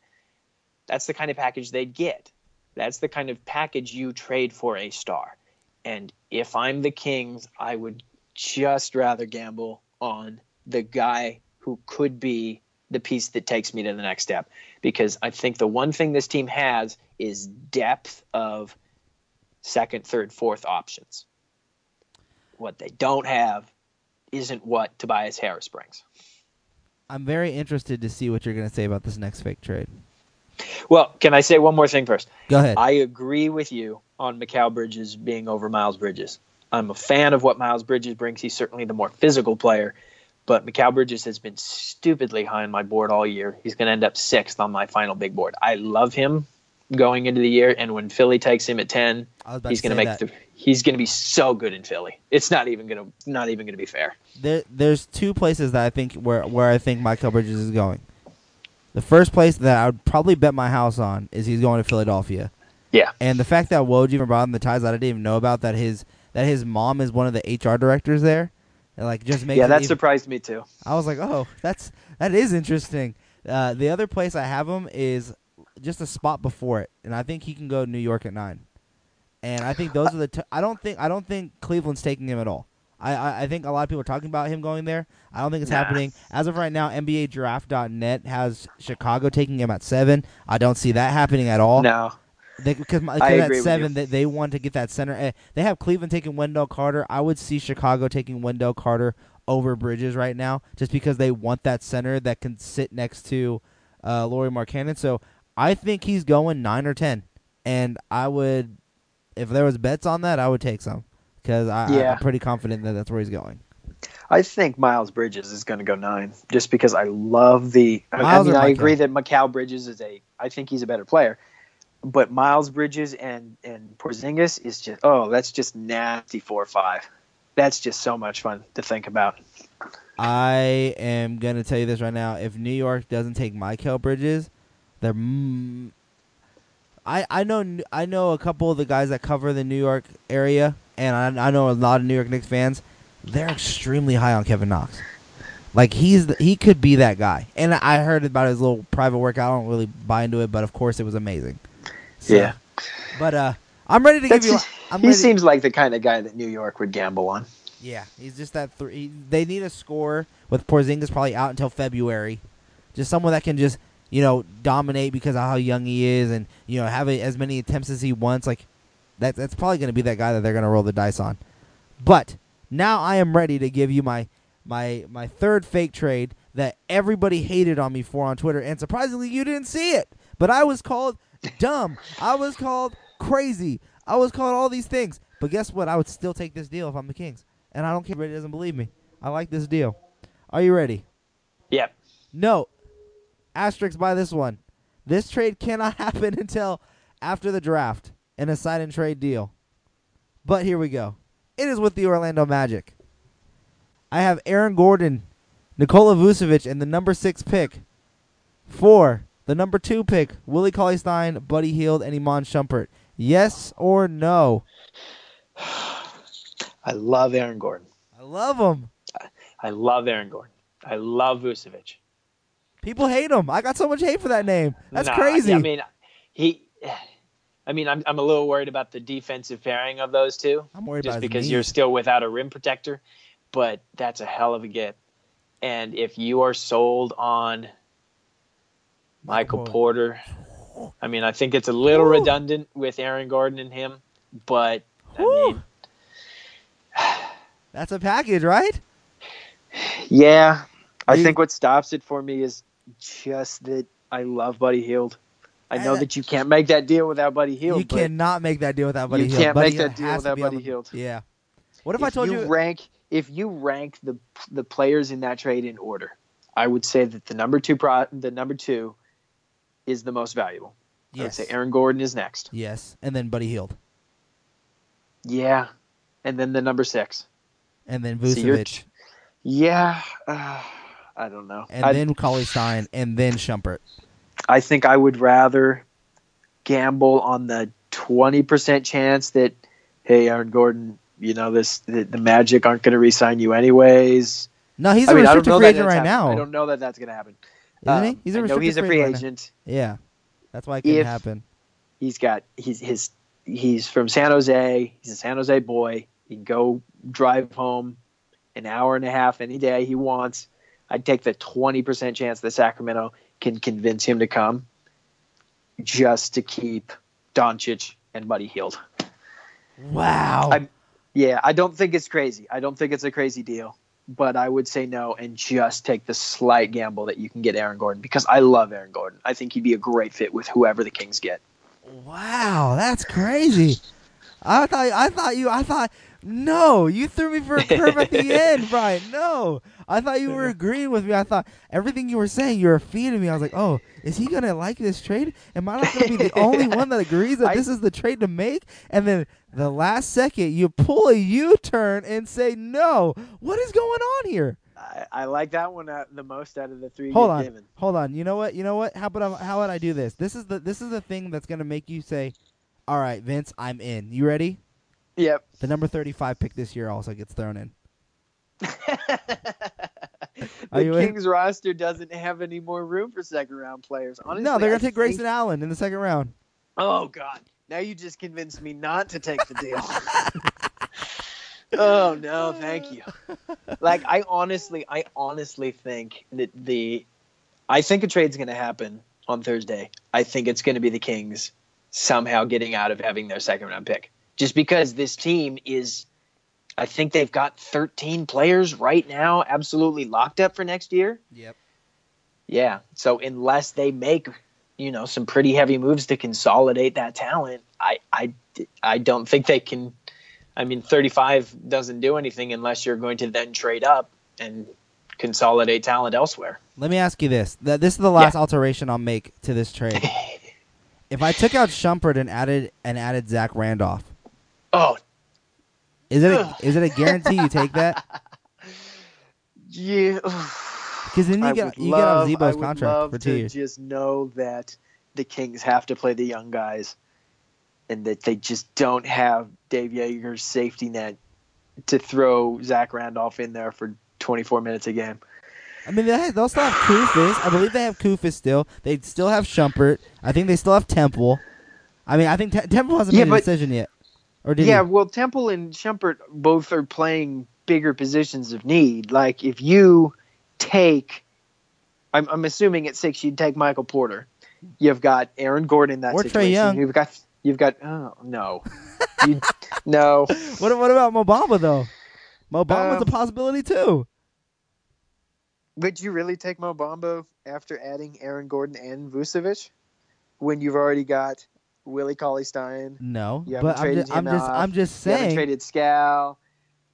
That's the kind of package they'd get. That's the kind of package you trade for a star. And if I'm the Kings, I would just rather gamble on the guy who could be the piece that takes me to the next step. Because I think the one thing this team has is depth of second, third, fourth options. What they don't have isn't what Tobias Harris brings. I'm very interested to see what you're gonna say about this next fake trade. Well, can I say one more thing first? Go ahead. I agree with you on Mikal Bridges being over Miles Bridges. I'm a fan of what Miles Bridges brings. He's certainly the more physical player, but Mikal Bridges has been stupidly high on my board all year. He's going to end up sixth on my final big board. I love him going into the year, and when Philly takes him at ten, I was about he's going to make the. He's going to be so good in Philly. It's not even going to not even going to be fair. there, there's two places that I think where where I think Mikal Bridges is going. The first place that I would probably bet my house on is he's going to Philadelphia. Yeah. And the fact that Woj even brought him the ties, I didn't even know about that. His that his mom is one of the HR directors there. It, like just makes yeah, that even- surprised me too. I was like, oh, that's that is interesting. Uh, the other place I have him is just a spot before it, and I think he can go to New York at nine. And I think those are the. T- I don't think I don't think Cleveland's taking him at all. I, I I think a lot of people are talking about him going there. I don't think it's Nah. happening as of right now. NBA Draft.net has Chicago taking him at seven. I don't see that happening at all. No. They, because I at seven, they, they want to get that center. eh, They have Cleveland taking Wendell Carter. I would see Chicago taking Wendell Carter over Bridges right now, just because they want that center that can sit next to uh, Lauri Markkanen. So I think he's going nine or ten, and I would, if there was bets on that, I would take some because I, Yeah. I'm pretty confident that that's where he's going. I think Miles Bridges is going to go nine, just because I love the. I- I mean, I agree that Mikal Bridges is a. I think he's a better player, but Miles Bridges and and Porzingis is just. Oh, that's just nasty four or five. That's just so much fun to think about. I am gonna tell you this right now. If New York doesn't take Mikal Bridges, they're. Mm, I I know I know a couple of the guys that cover the New York area, and I, I know a lot of New York Knicks fans. They're extremely high on Kevin Knox. Like he's the, he could be that guy. And I heard about his little private workout. I don't really buy into it, but of course it was amazing. So- Yeah. But uh, I'm ready to That's give you. I'm he seems like the kind of guy that New York would gamble on. Yeah, he's just that three. They need a scorer with Porzingis probably out until February. Just someone that can just you know dominate because of how young he is, and you know have a, as many attempts as he wants. Like that, that's probably going to be that guy that they're going to roll the dice on. But now I am ready to give you my my my third fake trade that everybody hated on me for on Twitter, and surprisingly you didn't see it. But I was called dumb. I was called crazy. I was called all these things. But guess what? I would still take this deal if I'm the Kings. And I don't care if everybody doesn't believe me. I like this deal. Are you ready? Yep. No. Asterisks by this one. This trade cannot happen until after the draft in a sign and trade deal. But here we go. It is with the Orlando Magic. I have Aaron Gordon, Nikola Vucevic, and the number six pick for the number two pick, Willie Cauley Stein, Buddy Hield, and Iman Shumpert. Yes or no? I love Aaron Gordon. I love him. I love Aaron Gordon. I love Vucevic. People hate him. I got so much hate for that name. That's Nah, crazy. I mean, he. I mean, I'm I'm a little worried about the defensive pairing of those two. I'm worried just about because you're still without a rim protector, but that's a hell of a get. And if you are sold on Michael Porter. I mean, I think it's a little redundant with Aaron Gordon and him, but I mean, That's a package, right? yeah. I think what stops it for me is just that I love Buddy Hield. I know that you can't make that deal without Buddy Hield. you cannot make that deal without Buddy You Hield. can't Buddy make that deal without Buddy Hield. Yeah. What if, I told you? rank if you rank the the players in that trade in order, I would say that the number two pro, the number two is the most valuable. I would yes. say Aaron Gordon is next. Yes, and then Buddy Hield, Yeah, and then the number six. and then So you're- Yeah, uh, I don't know. and I, then Cauley Stein, and then Shumpert. I think I would rather gamble on the twenty percent chance that hey, Aaron Gordon, you know this the, the Magic aren't going to re-sign you anyways. No, he's I a mean, restricted free agent right now, I don't know that that's going to happen. isn't he? Um, He's a restricted he's a free free agent. right Yeah, that's why it couldn't happen. he's got he's his he's from San Jose. He's a San Jose boy. He can go drive home an hour and a half any day he wants. I'd take the twenty percent chance that Sacramento can convince him to come, just to keep Doncic and Buddy Hield. Wow. I'm- Yeah, I don't think it's crazy. I don't think it's a crazy deal, but I would say no and just take the slight gamble that you can get Aaron Gordon because I love Aaron Gordon. I think he'd be a great fit with whoever the Kings get. Wow, that's crazy. I thought I thought you I thought no, you threw me for a curve at the end, Brian. No. I thought you were agreeing with me. I thought everything you were saying, you were feeding me. I was like, "Oh, is he going to like this trade? Am I not going to be the only one that agrees that I- this is the trade to make?" And then the last second, you pull a U-turn and say, "No. What is going on here?" I, I like that one uh, the most out of the three Hold on. given. Hold on. You know what? You know what? How about I, how would I do this? This is the this is the thing that's going to make you say, "All right, Vince, I'm in." You ready? Yep. The number 35 pick this year also gets thrown in. The you in? Kings roster doesn't have any more room for second round players. Honestly, no, they're going to take think- Grayson Allen in the second round. Oh God! Now you just convinced me not to take the deal. oh no, thank you. Like I honestly, I honestly think that the, I think a trade's going to happen on Thursday. I think it's going to be the Kings somehow getting out of having their second round pick, just because this team is. I think they've got 13 players right now, absolutely locked up for next year. Yep. Yeah. So unless they make, you know, some pretty heavy moves to consolidate that talent, I I I don't think they can. I mean, 35 doesn't do anything unless you're going to then trade up and consolidate talent elsewhere. Let me ask you this. This is the last alteration I'll make to this trade. if I took out Shumpert and added and added Zach Randolph, Oh, is it a, is it a guarantee you take that? yeah. Because then you I get you love, get I Z-Bo's contract for two to years. just know that the Kings have to play the young guys, and that they just don't have Dave Joerger's safety net to throw Zach Randolph in there for 24 minutes a game. I mean, they, they'll still have Koufos. I believe they have Koufos still. They still have Shumpert. I think they still have Temple. I mean, I think Te- Temple hasn't Yeah, made a decision yet. Or did yeah, he? well, Temple and Shumpert both are playing bigger positions of need. Like if you take, I'm, I'm assuming at six you'd take Michael Porter. You've got Aaron Gordon in that Or Trae situation. Young. You've got you've got oh no, you, no. What what about Mo Bamba though? Mo Bamba's Um, a possibility too. Would you really take Mo Bamba after adding Aaron Gordon and Vucevic when you've already got Willie Cauley Stein? No, You but I'm just, I'm just. I'm just saying. You traded Skal.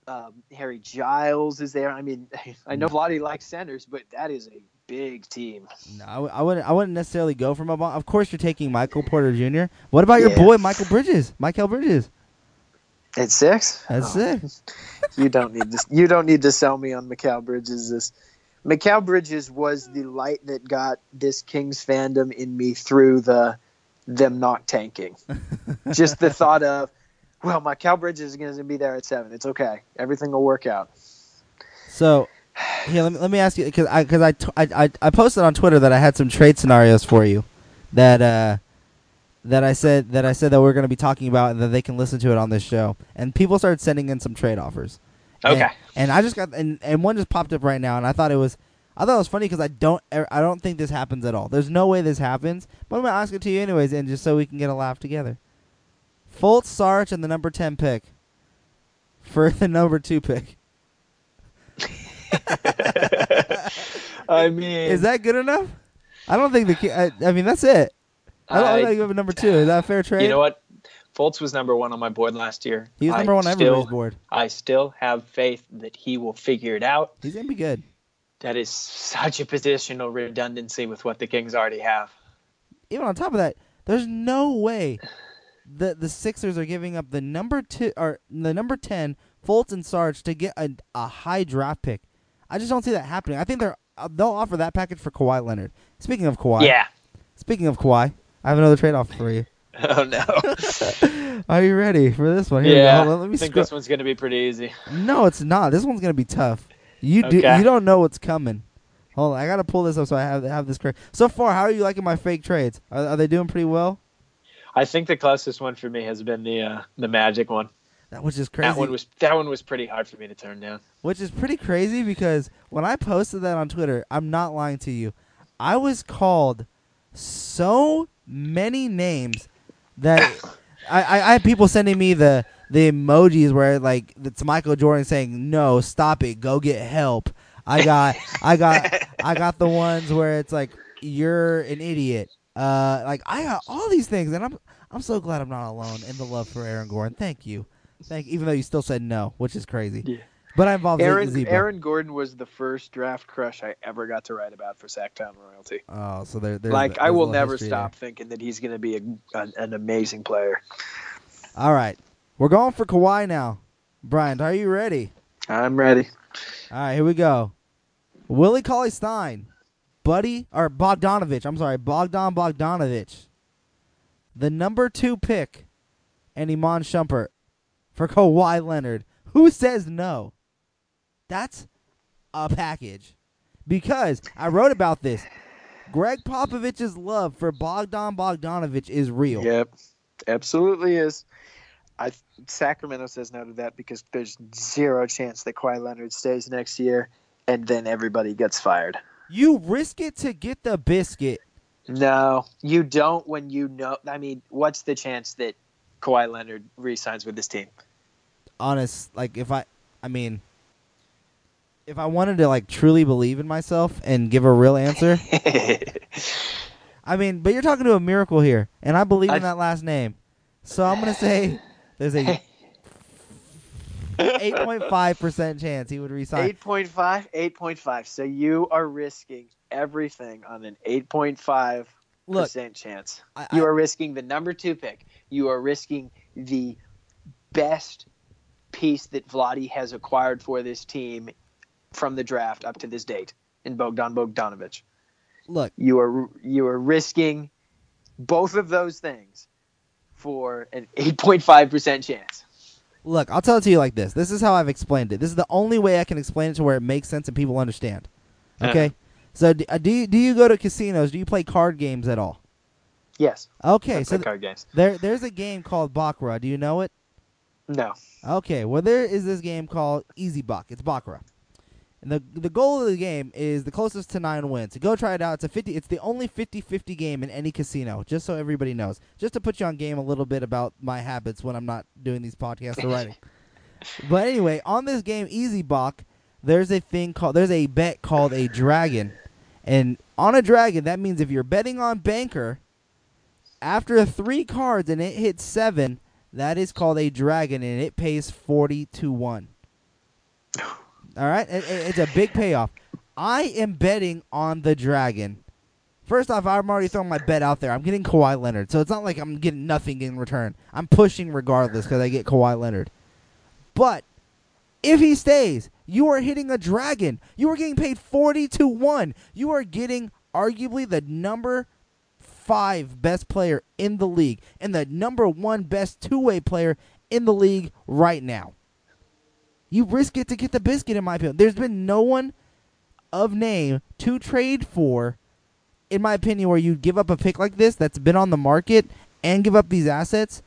Um, Harry Giles is there. I mean, I know Vladdy likes centers, but that is a big team. No, I, I wouldn't. I wouldn't necessarily go for Mo Bamba. Of course, you're taking Michael Porter Jr. What about your Yeah. boy Mikal Bridges? Mikal Bridges. At six? That's Oh, it. You don't need to. You don't need to sell me on Mikal Bridges. This Mikal Bridges was the light that got this Kings fandom in me through the them not tanking. Just the thought of, well, Mikal Bridges is going to be there at seven. It's okay. Everything will work out. So, here, let me, let me ask you because I because I, t- I, I I posted on Twitter that I had some trade scenarios for you that uh that I said that I said that we're going to be talking about and that they can listen to it on this show. And people started sending in some trade offers. And- Okay. And, I just got and and one just popped up right now, and I thought it was I thought it was funny because I don't I don't think this happens at all. There's no way this happens, but I'm gonna ask it to you anyways, and just so we can get a laugh together. Fultz, Sarge, and the number ten pick for the number two pick. I mean, Is that good enough? I don't think the. I, I mean, that's it. I don't I- think you have a number two. Is that a fair trade? you know what? Fultz was number one on my board last year. He was I number one on everybody's board. I still have faith that he will figure it out. He's gonna be good. That is such a positional redundancy with what the Kings already have. Even on top of that, there's no way the the Sixers are giving up the number two or the number ten Fultz and Sarge to get a, a high draft pick. I just don't see that happening. I think they're uh, they'll offer that package for Kawhi Leonard. Speaking of Kawhi, Yeah. Speaking of Kawhi, I have another trade off for you. Oh no. Are you ready for this one? Here yeah. Let me I think scroll- this one's gonna be pretty easy. No, it's not. This one's gonna be tough. You do. You don't know what's coming. Hold on, I gotta pull this up so I have have this correct. So far, how are you liking my fake trades? Are, are they doing pretty well? I think the closest one for me has been the uh, the Magic one. That which is crazy. That one was that one was pretty hard for me to turn down. which is pretty crazy because when I posted that on Twitter, I'm not lying to you. I was called so many names that I, I, I had people sending me the the emojis where like it's Michael Jordan saying no, stop it, go get help. I got I got I got the ones where it's like you're an idiot. Uh, like I got all these things, and I'm I'm so glad I'm not alone in the love for Aaron Gordon. Thank you, thank. Even though you still said no, which is crazy. Yeah. But I involved Aaron Zebra. Aaron Gordon was the first draft crush I ever got to write about for Sactown Royalty. Oh, so there, there's like I will never stop thinking that he's going to be a, an, an amazing player. All right, we're going for Kawhi now. Brian, are you ready? I'm ready. All right, here we go. Willie Cauley Stein, Buddy or Bogdanovich. I'm sorry, Bogdan Bogdanovich, the number two pick, and Iman Shumpert for Kawhi Leonard. Who says no? That's a package. Because I wrote about this. Gregg Popovich's love for Bogdan Bogdanovich is real. Yep, absolutely is. I Sacramento says no to that because there's zero chance that Kawhi Leonard stays next year, and then everybody gets fired. You risk it to get the biscuit. No, you don't. When you know, I mean, what's the chance that Kawhi Leonard re-signs with this team? honest like if i i mean if i wanted to like truly believe in myself and give a real answer i mean but you're talking to a miracle here and i believe in I- that last name so i'm gonna say there's a 8.5% chance he would resign 8.5, 8.5. So you are risking everything on an 8.5 Look, percent chance. I- you I- are risking the number two pick. You are risking the best piece that Vladi has acquired for this team from the draft up to this date in Bogdan Bogdanovich. look You are you are risking both of those things for an 8.5 percent chance. look i'll tell it to you like this this is how i've explained it this is the only way i can explain it to where it makes sense and people understand okay so do, uh, do you do you go to casinos do you play card games at all Yes. okay I so play th- card games. there there's a game called baccarat do you know it No. Okay, well there is this game called Easy Buck. It's Baccarat. And the the goal of the game is the closest to 9 wins. So go try it out. It's a 50 it's the only 50-50 game in any casino, just so everybody knows. Just to put you on game a little bit about my habits when I'm not doing these podcasts or writing. but anyway, on this game Easy Buck, there's a thing called there's a bet called a dragon. And on a dragon, that means if you're betting on banker after 3 cards and it hits 7, that is called a dragon, and it pays forty to one. All right, It- it- it's a big payoff. I am betting on the dragon. First off, I'm already throwing my bet out there. I'm getting Kawhi Leonard, so it's not like I'm getting nothing in return. I'm pushing regardless because I get Kawhi Leonard. But if he stays, you are hitting a dragon. You are getting paid forty to one. You are getting arguably the number five best player in the league and the number one best two way player in the league right now. You risk it to get the biscuit, in my opinion. There's been no one of name to trade for, in my opinion, where you'd give up a pick like this that's been on the market and give up these assets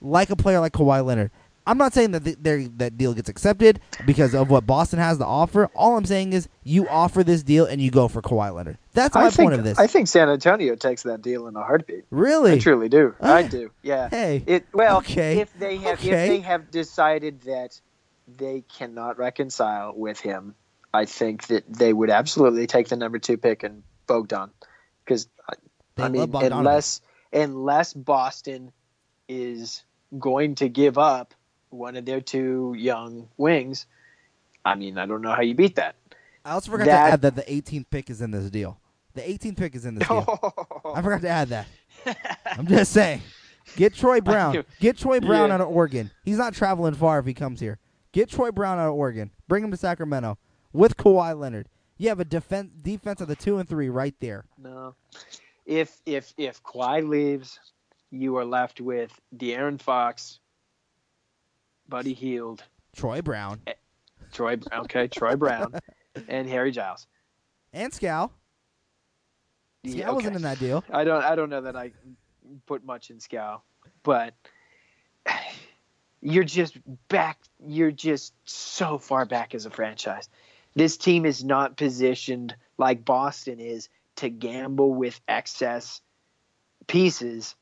like a player like Kawhi Leonard. I'm not saying that the, that deal gets accepted because of what Boston has to offer. All I'm saying is you offer this deal and you go for Kawhi Leonard. That's my I think, point of this. I think San Antonio takes that deal in a heartbeat. really? I truly do. I Uh, do. Yeah. Hey. It well, Okay. if they have Okay. if they have decided that they cannot reconcile with him, I think that they would absolutely take the number two pick and Bogdan, because I mean, unless unless Boston is going to give up one of their two young wings, I mean, I don't know how you beat that. I also forgot that- to add that the 18th pick is in this deal. The 18th pick is in this deal. I forgot to add that. I'm just saying. Get Troy Brown. Get Troy Brown Yeah. out of Oregon. He's not traveling far if he comes here. Get Troy Brown out of Oregon. Bring him to Sacramento with Kawhi Leonard. You have a defense defense of the two and three right there. No. If if if Kawhi leaves, you are left with De'Aaron Fox, Buddy Hield, Troy Brown Troy Brown. okay, Troy Brown, and Harry Giles. and Skal. Skal Yeah, wasn't okay. in that deal. I don't I don't know that I put much in Skal, but you're just back you're just so far back as a franchise. This team is not positioned like Boston is to gamble with excess pieces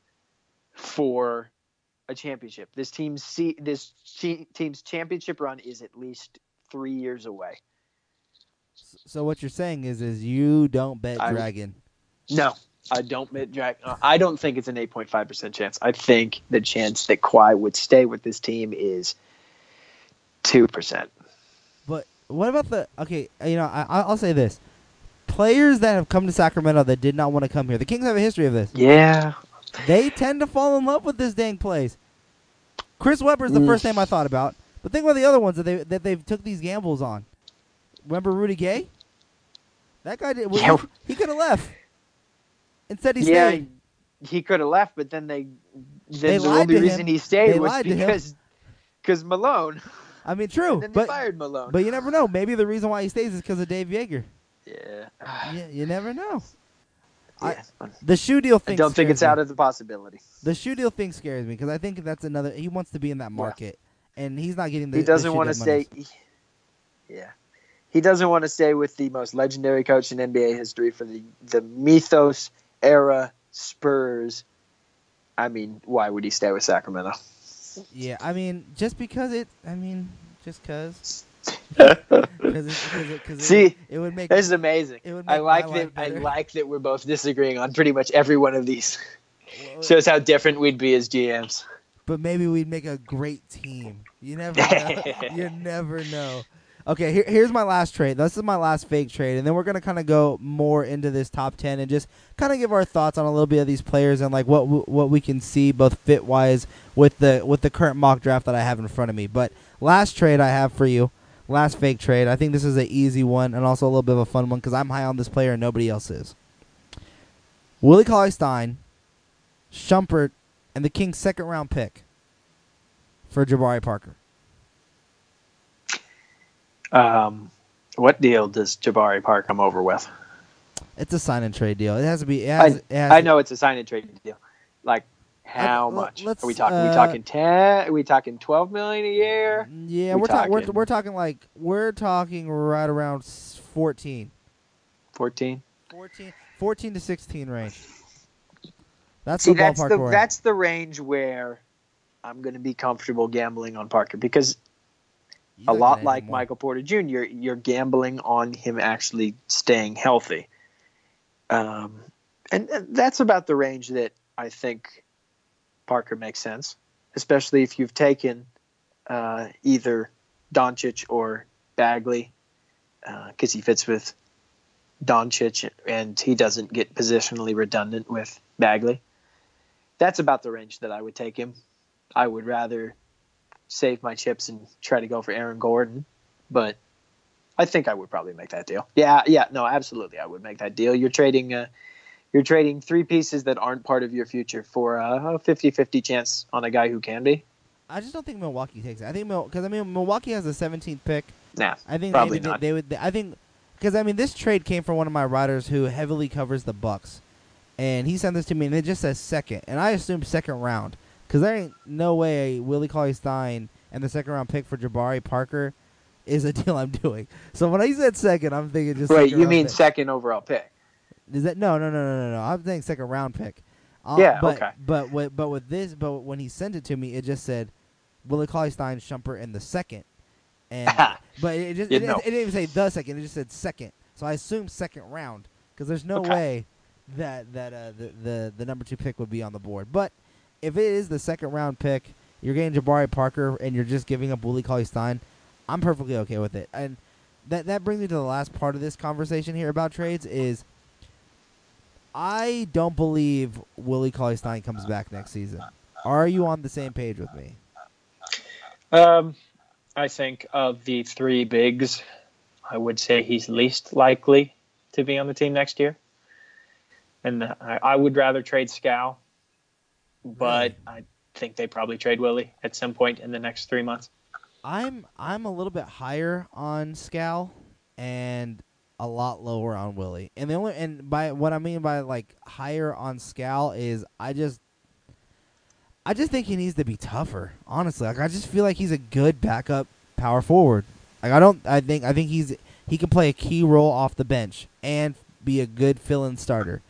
for a championship. This team's see this team's championship run is at least 3 years away. So what you're saying is, is you don't bet I- Dragon. No, I don't drag. uh, I don't think it's an 8.5 percent chance. I think the chance that Kawhi would stay with this team is two percent. But what about the okay? You know, I, I'll say this: players that have come to Sacramento that did not want to come here. The Kings have a history of this. Yeah, They tend to fall in love with this dang place. Chris Webber's the Mm. first name I thought about, but think about the other ones that they that they've took these gambles on. Remember Rudy Gay? That guy did. Yeah. He, he could have left. Instead, he yeah, stayed. he could have left, but then they. Then They the only reason him. he stayed They was lied to him. because because Malone. I mean, true, but they fired Malone. but you never know. Maybe the reason why he stays is because of Dave Joerger. yeah, Yeah, you never know. I- The shoe deal thing. I don't think it's me. out of the possibility. The shoe deal thing scares me because I think that's another. He wants to be in that market, and he's not getting the. he doesn't want want to stay. Yeah, he doesn't want to stay with the most legendary coach in NBA history for the the mythos era Spurs. I mean, why would he stay with Sacramento? Yeah, I mean, just because it. I mean, just because. Because See, it, it would make. This is amazing. It would I like that. I like that we're both disagreeing on pretty much every one of these. well, Shows how different we'd be as GMs. but maybe we'd make a great team. You never know. you never know. Okay, here, here's my last trade. This is my last fake trade, and then we're gonna kind of go more into this top ten and just kind of give our thoughts on a little bit of these players and like what w- what we can see both fit wise with the with the current mock draft that I have in front of me. But last trade I have for you, last fake trade. I think this is an easy one and also a little bit of a fun one because I'm high on this player and nobody else is. Willie Cauley Stein, Shumpert, and the Kings' second round pick for Jabari Parker. Um, what deal does Jabari Park come over with? It's a sign and trade deal. It has to be. It has, I, it has I to- know it's a sign and trade deal. Like how l- much are we talking? uh, we talking ten? Are we talking twelve million a year? Yeah, we we're talking. We're, talking- we're talking like we're talking right around 14. Fourteen. 14, 14 to sixteen range. That's See, the that's ballpark the that's the range where I'm going to be comfortable gambling on Parker because A lot like any more. Michael Porter Jr., you're gambling on him actually staying healthy. Um, and uh, that's about the range that I think Parker makes sense, especially if you've taken uh, either Doncic or Bagley, because he fits with Doncic and he doesn't get positionally redundant with Bagley. That's about the range that I would take him. I would rather save my chips and try to go for Aaron Gordon, but I think I would probably make that deal. Yeah, yeah, no, absolutely, I would make that deal. You're trading, uh, you're trading three pieces that aren't part of your future for a 50-50 chance on a guy who can be. I just don't think Milwaukee takes it. I think because I mean Milwaukee has the 17th pick. Nah, I think Probably maybe not. They, they would. I think because I mean this trade came from one of my writers who heavily covers the Bucks, and he sent this to me and it just says second, and I assumed second round because there ain't no way Willie Cauley Stein and the second round pick for Jabari Parker is a deal I'm doing. So when I said second, I'm thinking just Wait, you mean pick. second overall pick? Is that no, no, no, no, no, no? I'm saying second round pick. Uh, Yeah, but, okay. But with but with this, but when he sent it to me, it just said Willie Cauley Stein Shumpert in the second, and but it just You it, it didn't even say the second. It just said second. So I assumed second round because there's no Okay. way that that uh, the, the the number two pick would be on the board. But if it is the second round pick, you're getting Jabari Parker, and you're just giving up Willie Cauley Stein. I'm perfectly okay with it, and that that brings me to the last part of this conversation here about trades is. I don't believe Willie Cauley Stein comes back next season. Are you on the same page with me? Um, I think of the three bigs, I would say he's least likely to be on the team next year. And I, I would rather trade Skal, but I think they probably trade Willie at some point in the next three months. I'm I'm a little bit higher on Skal and a lot lower on Willie. And the only and by what I mean by like higher on Skal is I just I just think he needs to be tougher. Honestly, like I just feel like he's a good backup power forward. Like I don't I think I think he's he can play a key role off the bench and be a good fill-in starter.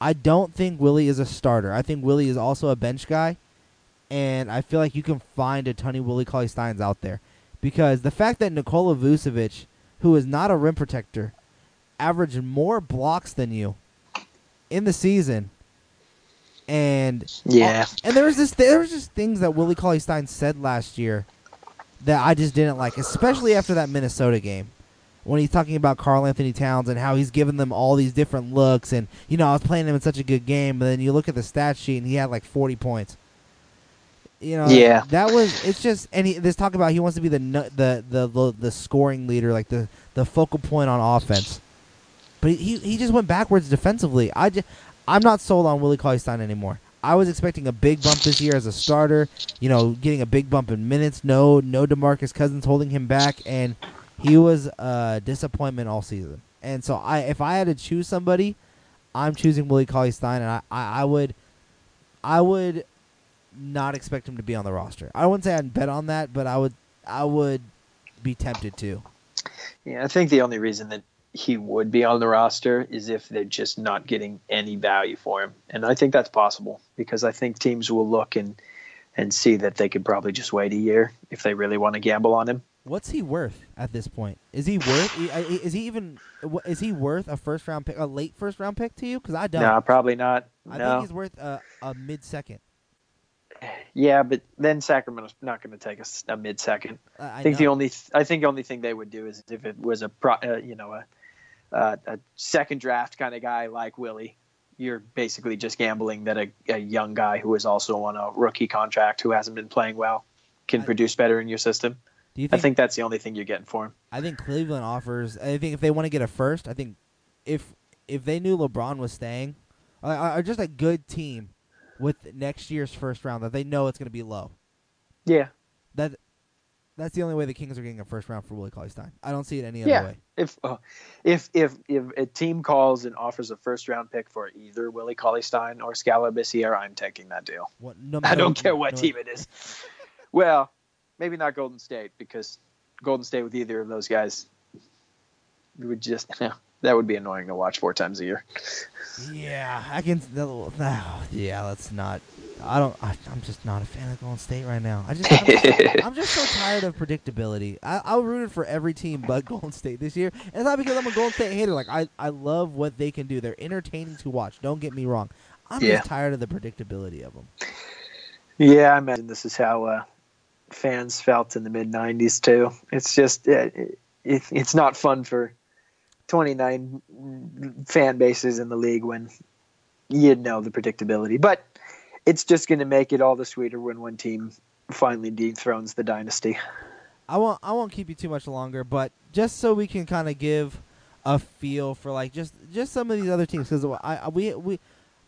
I don't think Willie is a starter. I think Willie is also a bench guy and I feel like you can find a ton of Willie Cauley Steins out there because the fact that Nikola Vucevic, who is not a rim protector, averaged more blocks than you in the season, and Yeah. and there was this there was just things that Willie Cauley Stein said last year that I just didn't like, especially after that Minnesota game. When he's talking about Karl-Anthony Towns and how he's given them all these different looks, and you know I was playing him in such a good game, but then you look at the stat sheet and he had like forty points. You know, Yeah. that was it's just and he, this talk about he wants to be the the the the, the scoring leader, like the the focal point on offense. But he he just went backwards defensively. I just, I'm not sold on Willie Cauley Stein anymore. I was expecting a big bump this year as a starter. You know, getting a big bump in minutes. No, no Demarcus Cousins holding him back, and he was a disappointment all season. And so, I if I had to choose somebody, I'm choosing Willie Cauley Stein, and I, I, I would, I would not expect him to be on the roster. I wouldn't say I'd bet on that, but I would, I would be tempted to. Yeah, I think the only reason that he would be on the roster is if they're just not getting any value for him. And I think that's possible because I think teams will look and and see that they could probably just wait a year if they really want to gamble on him. What's he worth at this point? Is he worth? Is he even? Is he worth a first round pick, a late first round pick to you? Because I don't. No, probably not. I no. think he's worth a, a mid second. Yeah, but then Sacramento's not going to take us a mid second. I, I I think the only th- I think the only thing they would do is if it was a pro, uh, you know a uh, a second draft kind of guy like Willie. You're basically just gambling that a, a young guy who is also on a rookie contract who hasn't been playing well can I- produce better in your system. Do you I think that's the only thing you're getting for him. I think Cleveland offers. I think if they want to get a first, I think if if they knew LeBron was staying, or, or just a good team with next year's first round that they know it's going to be low. Yeah, That that's the only way the Kings are getting a first round for Willie Cauley Stein. I don't see it any other yeah. way. If uh, if if if a team calls and offers a first round pick for either Willie Cauley Stein or Skal Labissiere, I'm taking that deal. What, no I don't care what no- team it is. Well, maybe not Golden State because Golden State with either of those guys would just that would be annoying to watch four times a year. Yeah, I can. No, yeah, let's not. I don't. I, I'm just not a fan of Golden State right now. I just. I'm just, I'm just so tired of predictability. I, I rooted for every team but Golden State this year, and it's not because I'm a Golden State hater. Like I, I love what they can do. They're entertaining to watch. Don't get me wrong. I'm Yeah. just tired of the predictability of them. Yeah, I imagine this is how uh, fans felt in the mid '90s too. It's just it, it, it's not fun for 29 fan bases in the league when you know the predictability, but it's just going to make it all the sweeter when one team finally dethrones the dynasty. I won't. I won't keep you too much longer, but just so we can kind of give a feel for like just just some of these other teams because I, I we we.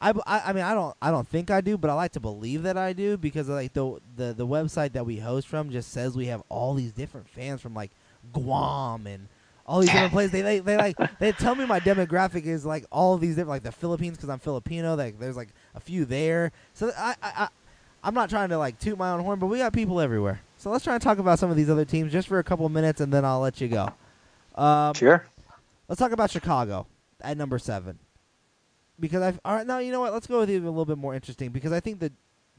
I, I, I mean I don't I don't think I do but I like to believe that I do because like the the the website that we host from just says we have all these different fans from like Guam and all these different places they, they they like they tell me my demographic is like all these different like the Philippines because I'm Filipino like there's like a few there so I, I I I'm not trying to like toot my own horn but we got people everywhere So let's try and talk about some of these other teams just for a couple minutes, and then I'll let you go. Um, Sure. Let's talk about Chicago at number seven. Because I've all right now, you know what? Let's go with even a little bit more interesting because I think that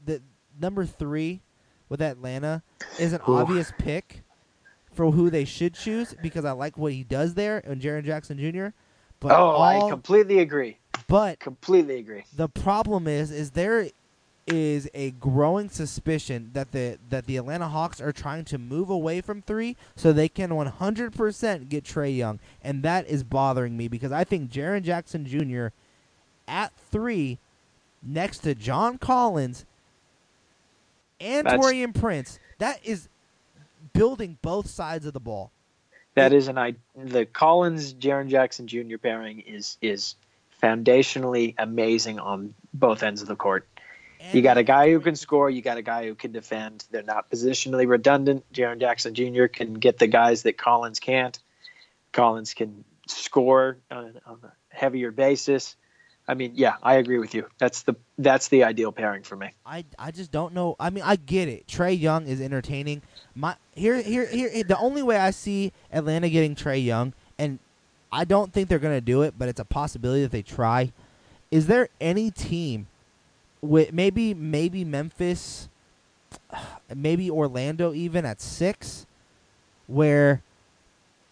the number three with Atlanta is an Ooh. obvious pick for who they should choose because I like what he does there and Jaren Jackson Jr. But oh, all, I completely agree. but Completely agree. the problem is is there is a growing suspicion that the that the Atlanta Hawks are trying to move away from 3 so they can 100% get Trae Young and that is bothering me because I think Jaren Jackson Jr. at 3 next to John Collins and That's- Taurean Prince that is building both sides of the ball. That is an I. The Collins Jaren Jackson Jr. pairing is is foundationally amazing on both ends of the court. And You got a guy who can score. You got a guy who can defend. They're not positionally redundant. Jaren Jackson Jr. can get the guys that Collins can't. Collins can score on, on a heavier basis. I mean, yeah, I agree with you. That's the that's the ideal pairing for me. I, I just don't know. I mean, I get it. Trae Young is entertaining. My here here here the only way I see Atlanta getting Trae Young, and I don't think they're gonna do it, but it's a possibility that they try. Is there any team with maybe maybe Memphis, maybe Orlando even at six, where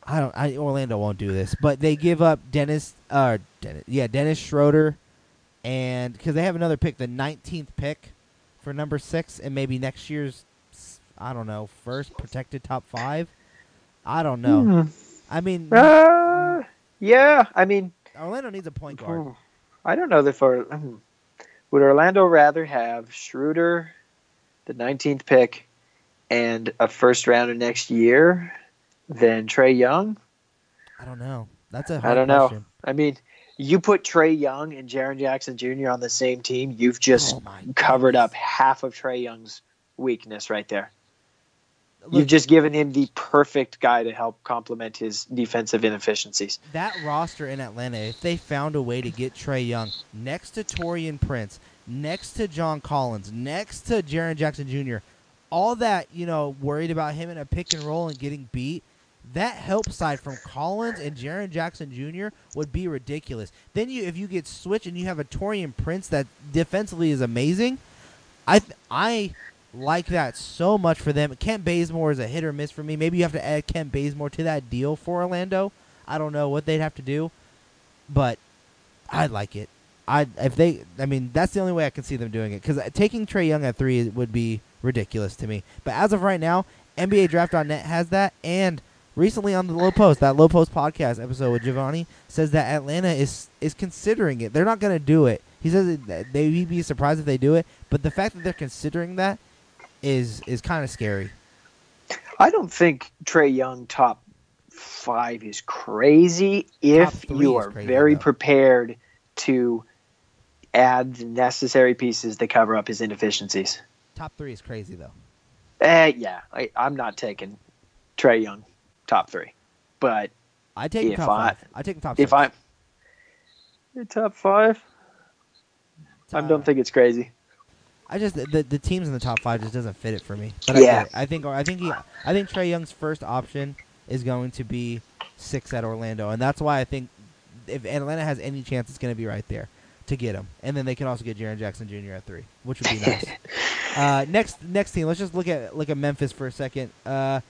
I don't I Orlando won't do this, but they give up Dennis uh Dennis, yeah Dennis Schroeder, and because they have another pick, the 19th pick for number six, and maybe next year's I don't know first protected top five. I don't know. I mean, Uh, yeah, I mean, Orlando needs a point guard. Hmm. I don't know for hmm. would Orlando rather have Schroeder, the 19th pick, and a first rounder next year than Trae Young? I don't know. That's a I hard don't know. I mean, you put Trae Young and Jaren Jackson Jr. on the same team, you've just Oh covered up half of Trae Young's weakness right there. Look, You've just given him the perfect guy to help complement his defensive inefficiencies. that roster in Atlanta, if they found a way to get Trae Young next to Taurean Prince, next to John Collins, next to Jaren Jackson Jr., all that, you know, worried about him in a pick and roll and getting beat, that help side from Collins and Jaren Jackson Jr. would be ridiculous. Then you if you get switched and you have a Taurean Prince that defensively is amazing, I I like that so much for them. Kent Bazemore is a hit or miss for me. Maybe you have to add Kent Bazemore to that deal for Orlando. I don't know what they'd have to do, but I like it. I if they, I mean, that's the only way I can see them doing it because taking Trae Young at three would be ridiculous to me. But as of right now, NBA Draft.net has that, and recently on the Lowe Post, that Lowe Post podcast episode with Givony says that Atlanta is is considering it. They're not going to do it. He says that they would be surprised if they do it, but the fact that they're considering that is is kind of scary. I don't think Trae Young top five is crazy if you are crazy, very though. prepared to add the necessary pieces to cover up his inefficiencies. Top three is crazy though. Eh, yeah, I, I'm not taking Trae Young top three, but I take top I- five. I take top. if Your top five, I Uh, don't think it's crazy. I just the the teams in the top five just doesn't fit it for me. But Yeah. I. I think I think he I think Trae Young's first option is going to be six at Orlando, and that's why I think if Atlanta has any chance, it's going to be right there to get him, and then they can also get Jaren Jackson Jr. at three, which would be nice. uh, next next team, let's just look at look at Memphis for a second. Uh,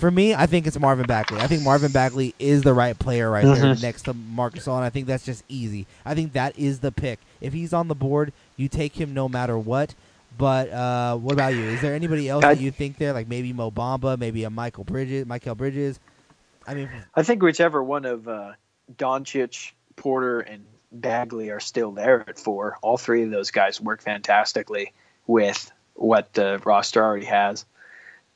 for me, I think it's Marvin Bagley. I think Marvin Bagley is the right player right there Mhm. next to Marc Gasol, and I think that's just easy. I think that is the pick. If he's on the board, you take him no matter what. But uh, what about you? Is there anybody else I- that you think there, like maybe Mo Bamba, maybe a Mikal Bridges, Mikal Bridges? I mean, I think whichever one of uh, Doncic, Porter, and Bagley are still there at four, all three of those guys work fantastically with what the roster already has.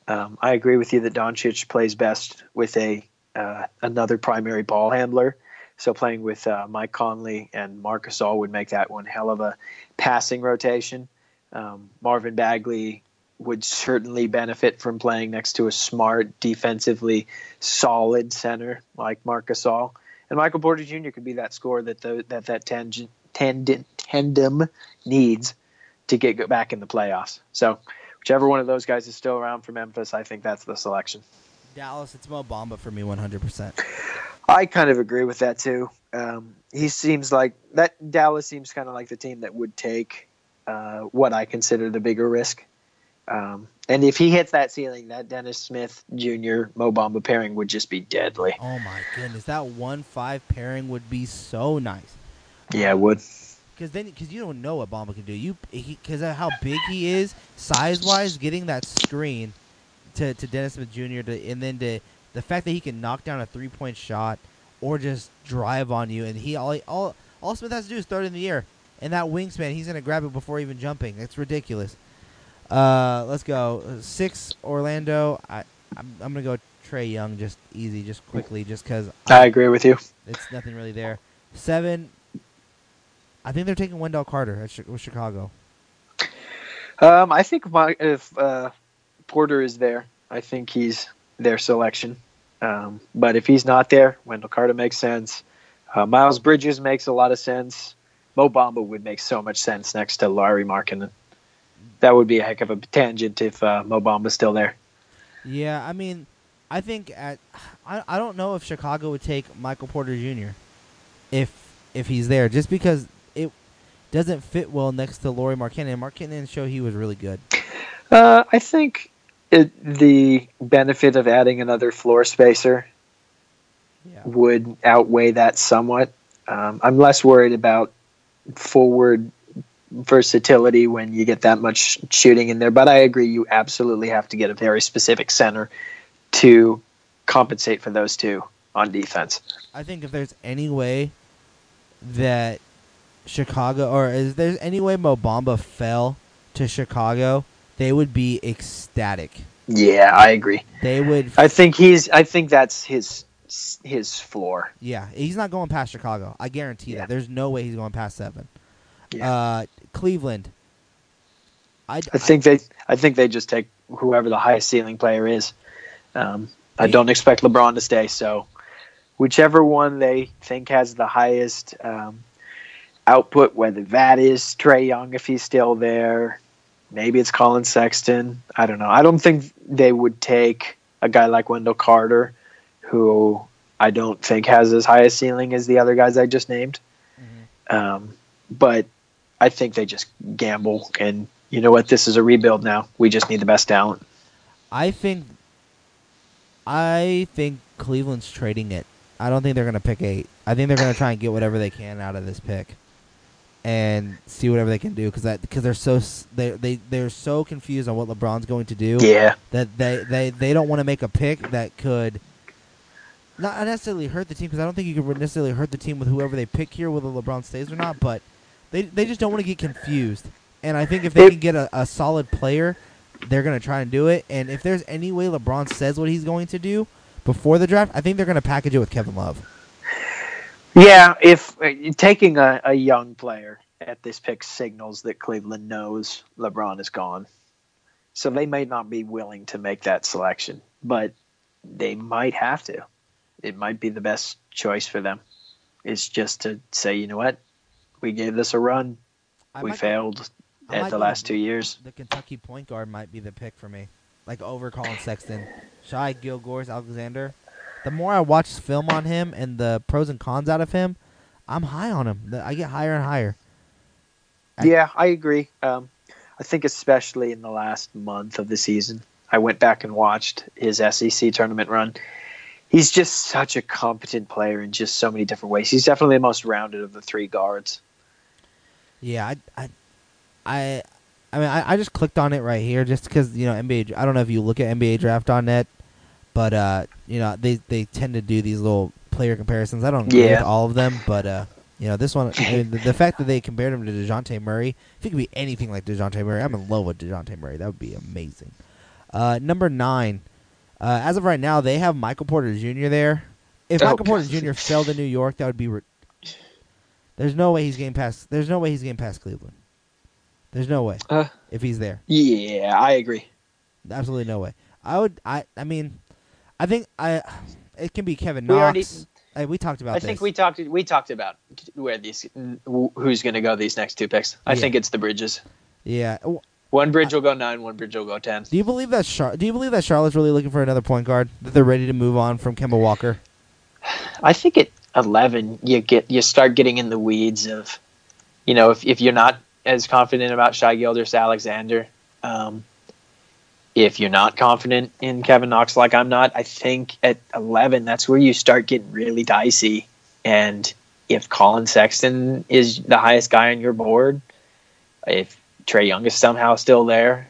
Um, I agree with you that Doncic plays best with a uh, another primary ball handler. So playing with uh, Mike Conley and Marc Gasol would make that one hell of a passing rotation. Um, Marvin Bagley would certainly benefit from playing next to a smart, defensively solid center like Marc Gasol. And Michael Porter Jr. could be that score that the, that that tangent, tandem, tandem needs to get back in the playoffs. So whichever one of those guys is still around for Memphis, I think that's the selection. Dallas, it's Mo Bamba for me, 100%. I kind of agree with that too. Um, he seems like that Dallas seems kind of like the team that would take uh, what I consider the bigger risk. Um, and if he hits that ceiling, that Dennis Smith Jr. Mo Bamba pairing would just be deadly. Oh my goodness, that one five pairing would be so nice. Yeah, it would. Because then, because you don't know what Bamba can do. You because of how big he is, size wise, getting that screen to, to Dennis Smith Jr. To, and then to the fact that he can knock down a three point shot or just drive on you, and he all all all Smith has to do is throw it in the air, and that wingspan, he's gonna grab it before even jumping. It's ridiculous. Uh, let's go six Orlando. I I'm, I'm gonna go Trae Young, just easy, just quickly, just because. I agree with you. It's nothing really there. Seven. I think they're taking Wendell Carter at with Chicago. Um, I think my, if uh, Porter is there, I think he's their selection. Um, but if he's not there, Wendell Carter makes sense. Uh, Miles Bridges makes a lot of sense. Mo Bamba would make so much sense next to Lauri Markkanen. That would be a heck of a tangent if uh, Mo Bamba's still there. Yeah, I mean, I think at I, I don't know if Chicago would take Michael Porter Jr. if if he's there, just because doesn't fit well next to Lauri Markkanen. Markkanen show he was really good. Uh, I think it, the benefit of adding another floor spacer Yeah. would outweigh that somewhat. Um, I'm less worried about forward versatility when you get that much shooting in there, but I agree you absolutely have to get a very specific center to compensate for those two on defense. I think if there's any way that Chicago, or is there any way Mo Bamba fell to Chicago, they would be ecstatic. Yeah, I agree. They would. I think he's. I think that's his his floor. Yeah, he's not going past Chicago. I guarantee Yeah. that. There's no way he's going past seven. Yeah. Uh, Cleveland. I, I think they. I think they just take whoever the highest ceiling player is. Um, I don't expect LeBron to stay, so whichever one they think has the highest um, output, whether that is Trae Young if he's still there, maybe it's Collin Sexton. I don't know. I don't think they would take a guy like Wendell Carter, who I don't think has as high a ceiling as the other guys I just named. Um, but I think they just gamble, and you know what? This is a rebuild now. We just need the best talent. I think. I think Cleveland's trading it. I don't think they're gonna pick eight. I think they're gonna try and get whatever they can out of this pick, and see whatever they can do because that because they're so they they they're so confused on what LeBron's going to do. Yeah. That they they they don't want to make a pick that could. Not necessarily hurt the team because I don't think you could necessarily hurt the team with whoever they pick here, whether LeBron stays or not. But they they just don't want to get confused. And I think if they can get a, a solid player, they're gonna try and do it. And if there's any way LeBron says what he's going to do before the draft, I think they're gonna package it with Kevin Love. Yeah, if uh, taking a, a young player at this pick signals that Cleveland knows LeBron is gone. So they may not be willing to make that selection, but they might have to. It might be the best choice for them. It's just to say, you know what? We gave this a run. I we failed I at the last two years. The Kentucky point guard might be the pick for me, like over Collin Sexton, Shai Gilgeous-Alexander. The more I watch film on him and the pros and cons out of him, I'm high on him. I get higher and higher. I- Yeah, I agree. Um, I think especially in the last month of the season, I went back and watched his SEC tournament run. He's just such a competent player in just so many different ways. He's definitely the most rounded of the three guards. Yeah, I, I, I, I mean, I, I just clicked on it right here just because you know NBA. I don't know if you look at NBA Draft.net, but uh, you know they they tend to do these little player comparisons. I don't agree Yeah. with all of them, but uh, you know this one. I mean, the, the fact that they compared him to Dejounte Murray, if he could be anything like Dejounte Murray, I'm in love with Dejounte Murray. That would be amazing. Uh, number nine, uh, as of right now, they have Michael Porter Jr. there. If Oh, Michael Porter Jr. fell to New York, that would be. Re- there's no way he's getting past. There's no way he's getting past Cleveland. There's no way Uh, if he's there. yeah, I agree. Absolutely no way. I would. I. I mean, I think I. It can be Kevin We Knox. already- Hey, we talked about I this. think we talked. We talked about where these, who's going to go these next two picks. I Yeah. think it's the Bridges. Yeah. One bridge will go nine. One bridge will go ten. Do you believe that Char- Do you believe that Charlotte's really looking for another point guard? That they're ready to move on from Kemba Walker? I think at eleven, you get you start getting in the weeds of, you know, if if you're not as confident about Shai Gilgeous-Alexander, um, if you're not confident in Kevin Knox like I'm not, I think at eleven that's where you start getting really dicey. And if Collin Sexton is the highest guy on your board, if Trae Young is somehow still there,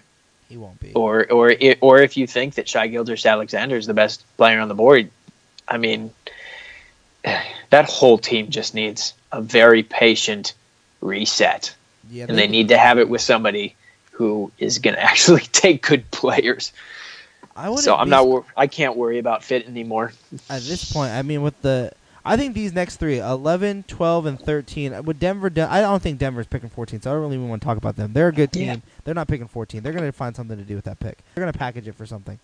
He won't be. or or i- or if you think that Shai Gilgeous-Alexander is the best player on the board, I mean, that whole team just needs a very patient reset, Yeah, and they need to have it with somebody who is going to actually take good players. I So I'm not. wor- I can't worry about fit anymore. at this point, I mean, with the, I think these next three, 11, 12, and 13, with Denver, I don't think Denver's picking 14, so I don't really even want to talk about them. They're a good team. Yeah. They're not picking 14. They're going to find something to do with that pick. They're going to package it for something.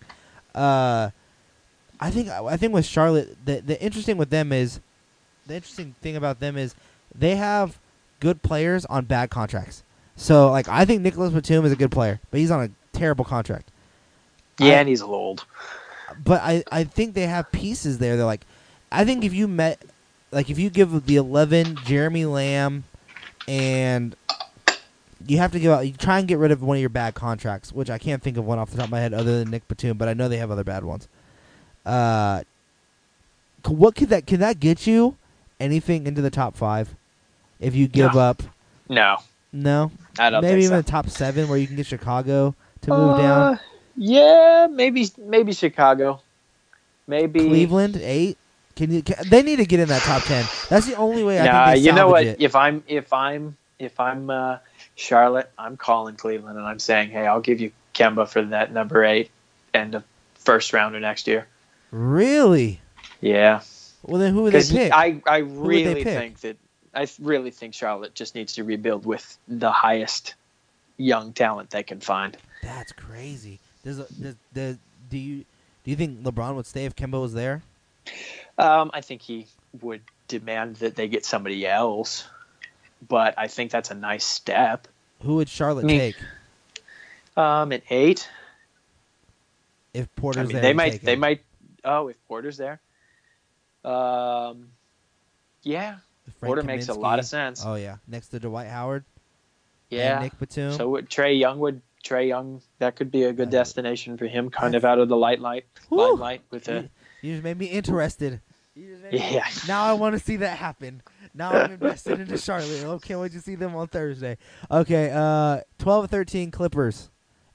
Uh, I think, I think with Charlotte, the, the interesting with them is, the interesting thing about them is they have good players on bad contracts. So, like, I think Nicolas Batum is a good player, but he's on a terrible contract. Yeah, I- and he's old. but I, I think they have pieces there. They're like, I think if you met, like if you give the eleven Jeremy Lamb, and you have to give out, you try and get rid of one of your bad contracts, which I can't think of one off the top of my head other than Nick Batum, but I know they have other bad ones. Uh, what could that can that get you? Anything into the top five? If you give No. up, No, no, I don't maybe even so. the top seven where you can get Chicago to move Uh, down. Yeah, maybe maybe Chicago, maybe Cleveland eight. Can you? Can, they need to get in that top ten. That's the only way I Nah, think they you know what? it. If I'm if I'm if I'm uh, Charlotte, I'm calling Cleveland and I'm saying, hey, I'll give you Kemba for that number eight and a first rounder next year. Really? Yeah, Well, then who would they pick? I I really think that I really think Charlotte just needs to rebuild with the highest young talent they can find. That's crazy. Does, does, does do you do you think LeBron would stay if Kemba was there? Um, I think he would demand that they get somebody else, but I think that's a nice step. Who would Charlotte Me. take Um, at eight, if I Porter's mean, there? they might. They might. Oh, if Porter's there. Um, yeah, If Frank Porter makes a lot of sense. Oh yeah, next to Dwight Howard. and yeah. Nick Batum. So would Trae Young would Trae Young that could be a good I- destination for him, kind of out of the light light Woo! limelight with a you, you just made me interested. You just me- yeah. Now I want to see that happen. Now I'm invested into Charlotte. I can't wait to see them on Thursday. Okay, uh, 12 13 Clippers.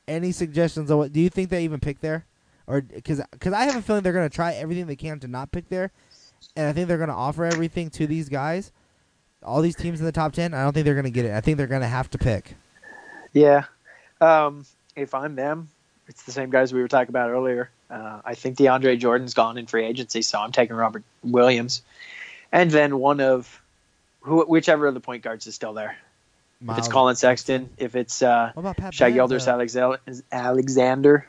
Any suggestions on what? Do you think they even pick there? Or because because I have a feeling they're going to try everything they can to not pick there, and I think they're going to offer everything to these guys. All these teams in the top ten, I don't think they're going to get it. I think they're going to have to pick. Yeah. Um, if I'm them, it's the same guys we were talking about earlier. Uh, I think DeAndre Jordan's gone in free agency, so I'm taking Robert Williams, and then one of who, whichever of the point guards is still there. if it's Collin Sexton, if it's uh, Pat Gilders Alexander.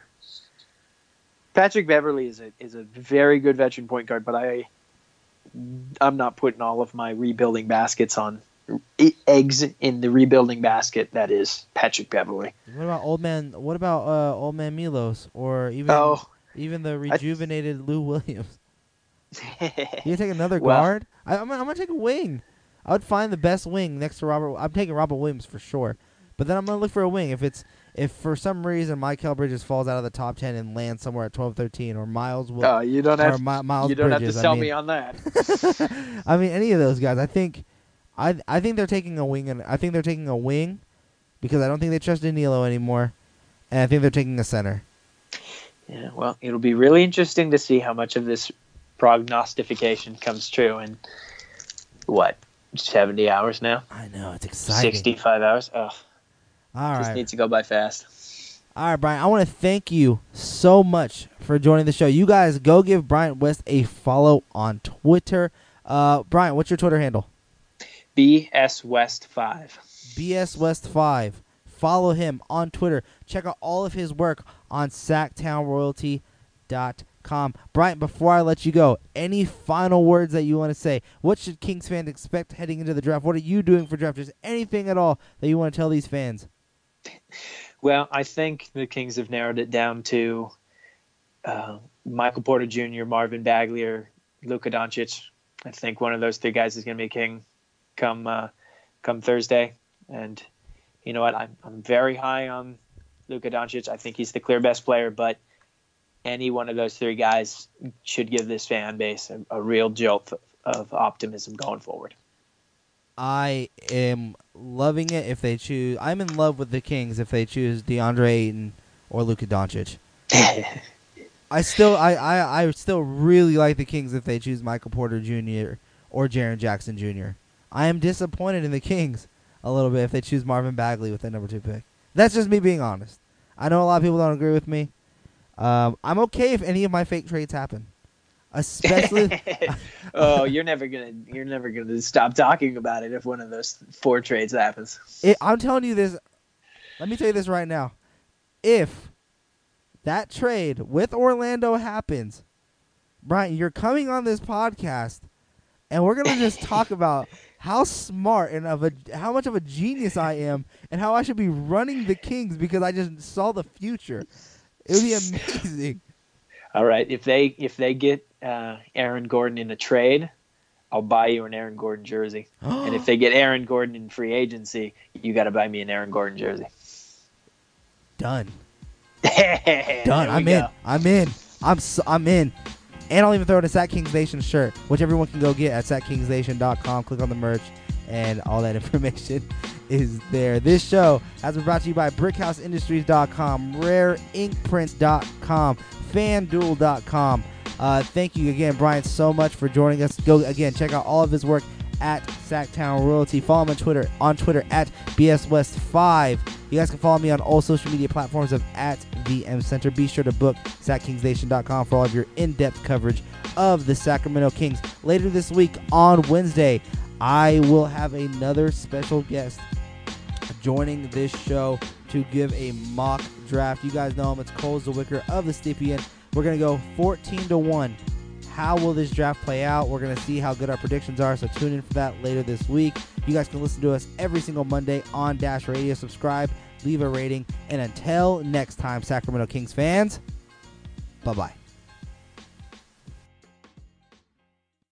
Patrick Beverley is a is a very good veteran point guard, but I I'm not putting all of my rebuilding baskets on eggs in the rebuilding basket that is Patrick Beverley. What about old man? What about uh, old man Milos or even Oh, even the rejuvenated Lou Williams? You take another Well- guard? I, I'm, gonna- I'm gonna take a wing. I would find the best wing next to Robert. I'm taking Robert Williams for sure, but then I'm gonna look for a wing. If it's if for some reason Mikal Bridges falls out of the top ten and lands somewhere at 12, 13, or Miles will, oh, you don't have Mi- Miles you don't Bridges, have to sell I mean, me on that. I mean, any of those guys. I think, I I think they're taking a wing, and I think they're taking a wing because I don't think they trust Danilo anymore, and I think they're taking a center. Yeah, well, it'll be really interesting to see how much of this prognostication comes true in what seventy hours now, I know it's exciting. sixty-five hours. Ugh, All just right. needs to go by fast. All right, Bryant. I want to thank you so much for joining the show. You guys go give Bryant West a follow on Twitter. Uh, Bryant, what's your Twitter handle? BS West five. BS West Five. Follow him on Twitter. Check out all of his work on SactownRoyalty.com. Bryant, before I let you go, any final words that you want to say? What should Kings fans expect heading into the draft? What are you doing for draft? Just anything at all that you want to tell these fans? Well, I think the Kings have narrowed it down to uh, Michael Porter Jr., Marvin Bagley, or Luka Doncic. I think one of those three guys is going to be king come uh, come Thursday. And you know what? I'm I'm very high on Luka Doncic. I think he's the clear best player, but any one of those three guys should give this fan base a, a real jolt of optimism going forward. I am loving it if they choose. I'm in love with the Kings if they choose DeAndre Ayton or Luka Doncic. I still, I, I, I still really like the Kings if they choose Michael Porter Jr. or Jaren Jackson Jr. I am disappointed in the Kings a little bit if they choose Marvin Bagley with that number two pick. That's just me being honest. I know a lot of people don't agree with me. Um, I'm okay if any of my fake trades happen especially. oh, you're never gonna you're never gonna stop talking about it if one of those four trades happens. It, I'm telling you this. Let me tell you this right now. If that trade with Orlando happens, Bryant, you're coming on this podcast, and we're gonna just talk about how smart and of a how much of a genius I am, and how I should be running the Kings because I just saw the future. It would be amazing. All right, if they if they get uh, Aaron Gordon in a trade, I'll buy you an Aaron Gordon jersey. and if they get Aaron Gordon in free agency, you got to buy me an Aaron Gordon jersey. Done. Done. I'm in. I'm in. I'm so, I'm in. And I'll even throw in a Sack Kings Nation shirt, which everyone can go get at sackingsnation.com. Click on the merch, and all that information is there. This show has been brought to you by BrickHouseIndustries.com, RareInkPrints.com, FanDuel.com. Uh, thank you again, Bryant, so much for joining us. Go again, check out all of his work at Sactown Royalty. Follow him on Twitter on Twitter at BSWest5. You guys can follow me on all social media platforms of at VM Center. Be sure to book SacKingsNation.com for all of your in-depth coverage of the Sacramento Kings. Later this week on Wednesday, I will have another special guest joining this show to give a mock draft. You guys know him. It's Cole Zwicker of the Stepien. We're going to go 14 to 1. How will this draft play out? We're going to see how good our predictions are, so tune in for that later this week. You guys can listen to us every single Monday on Dash Radio. Subscribe, leave a rating, and until next time, Sacramento Kings fans, bye bye.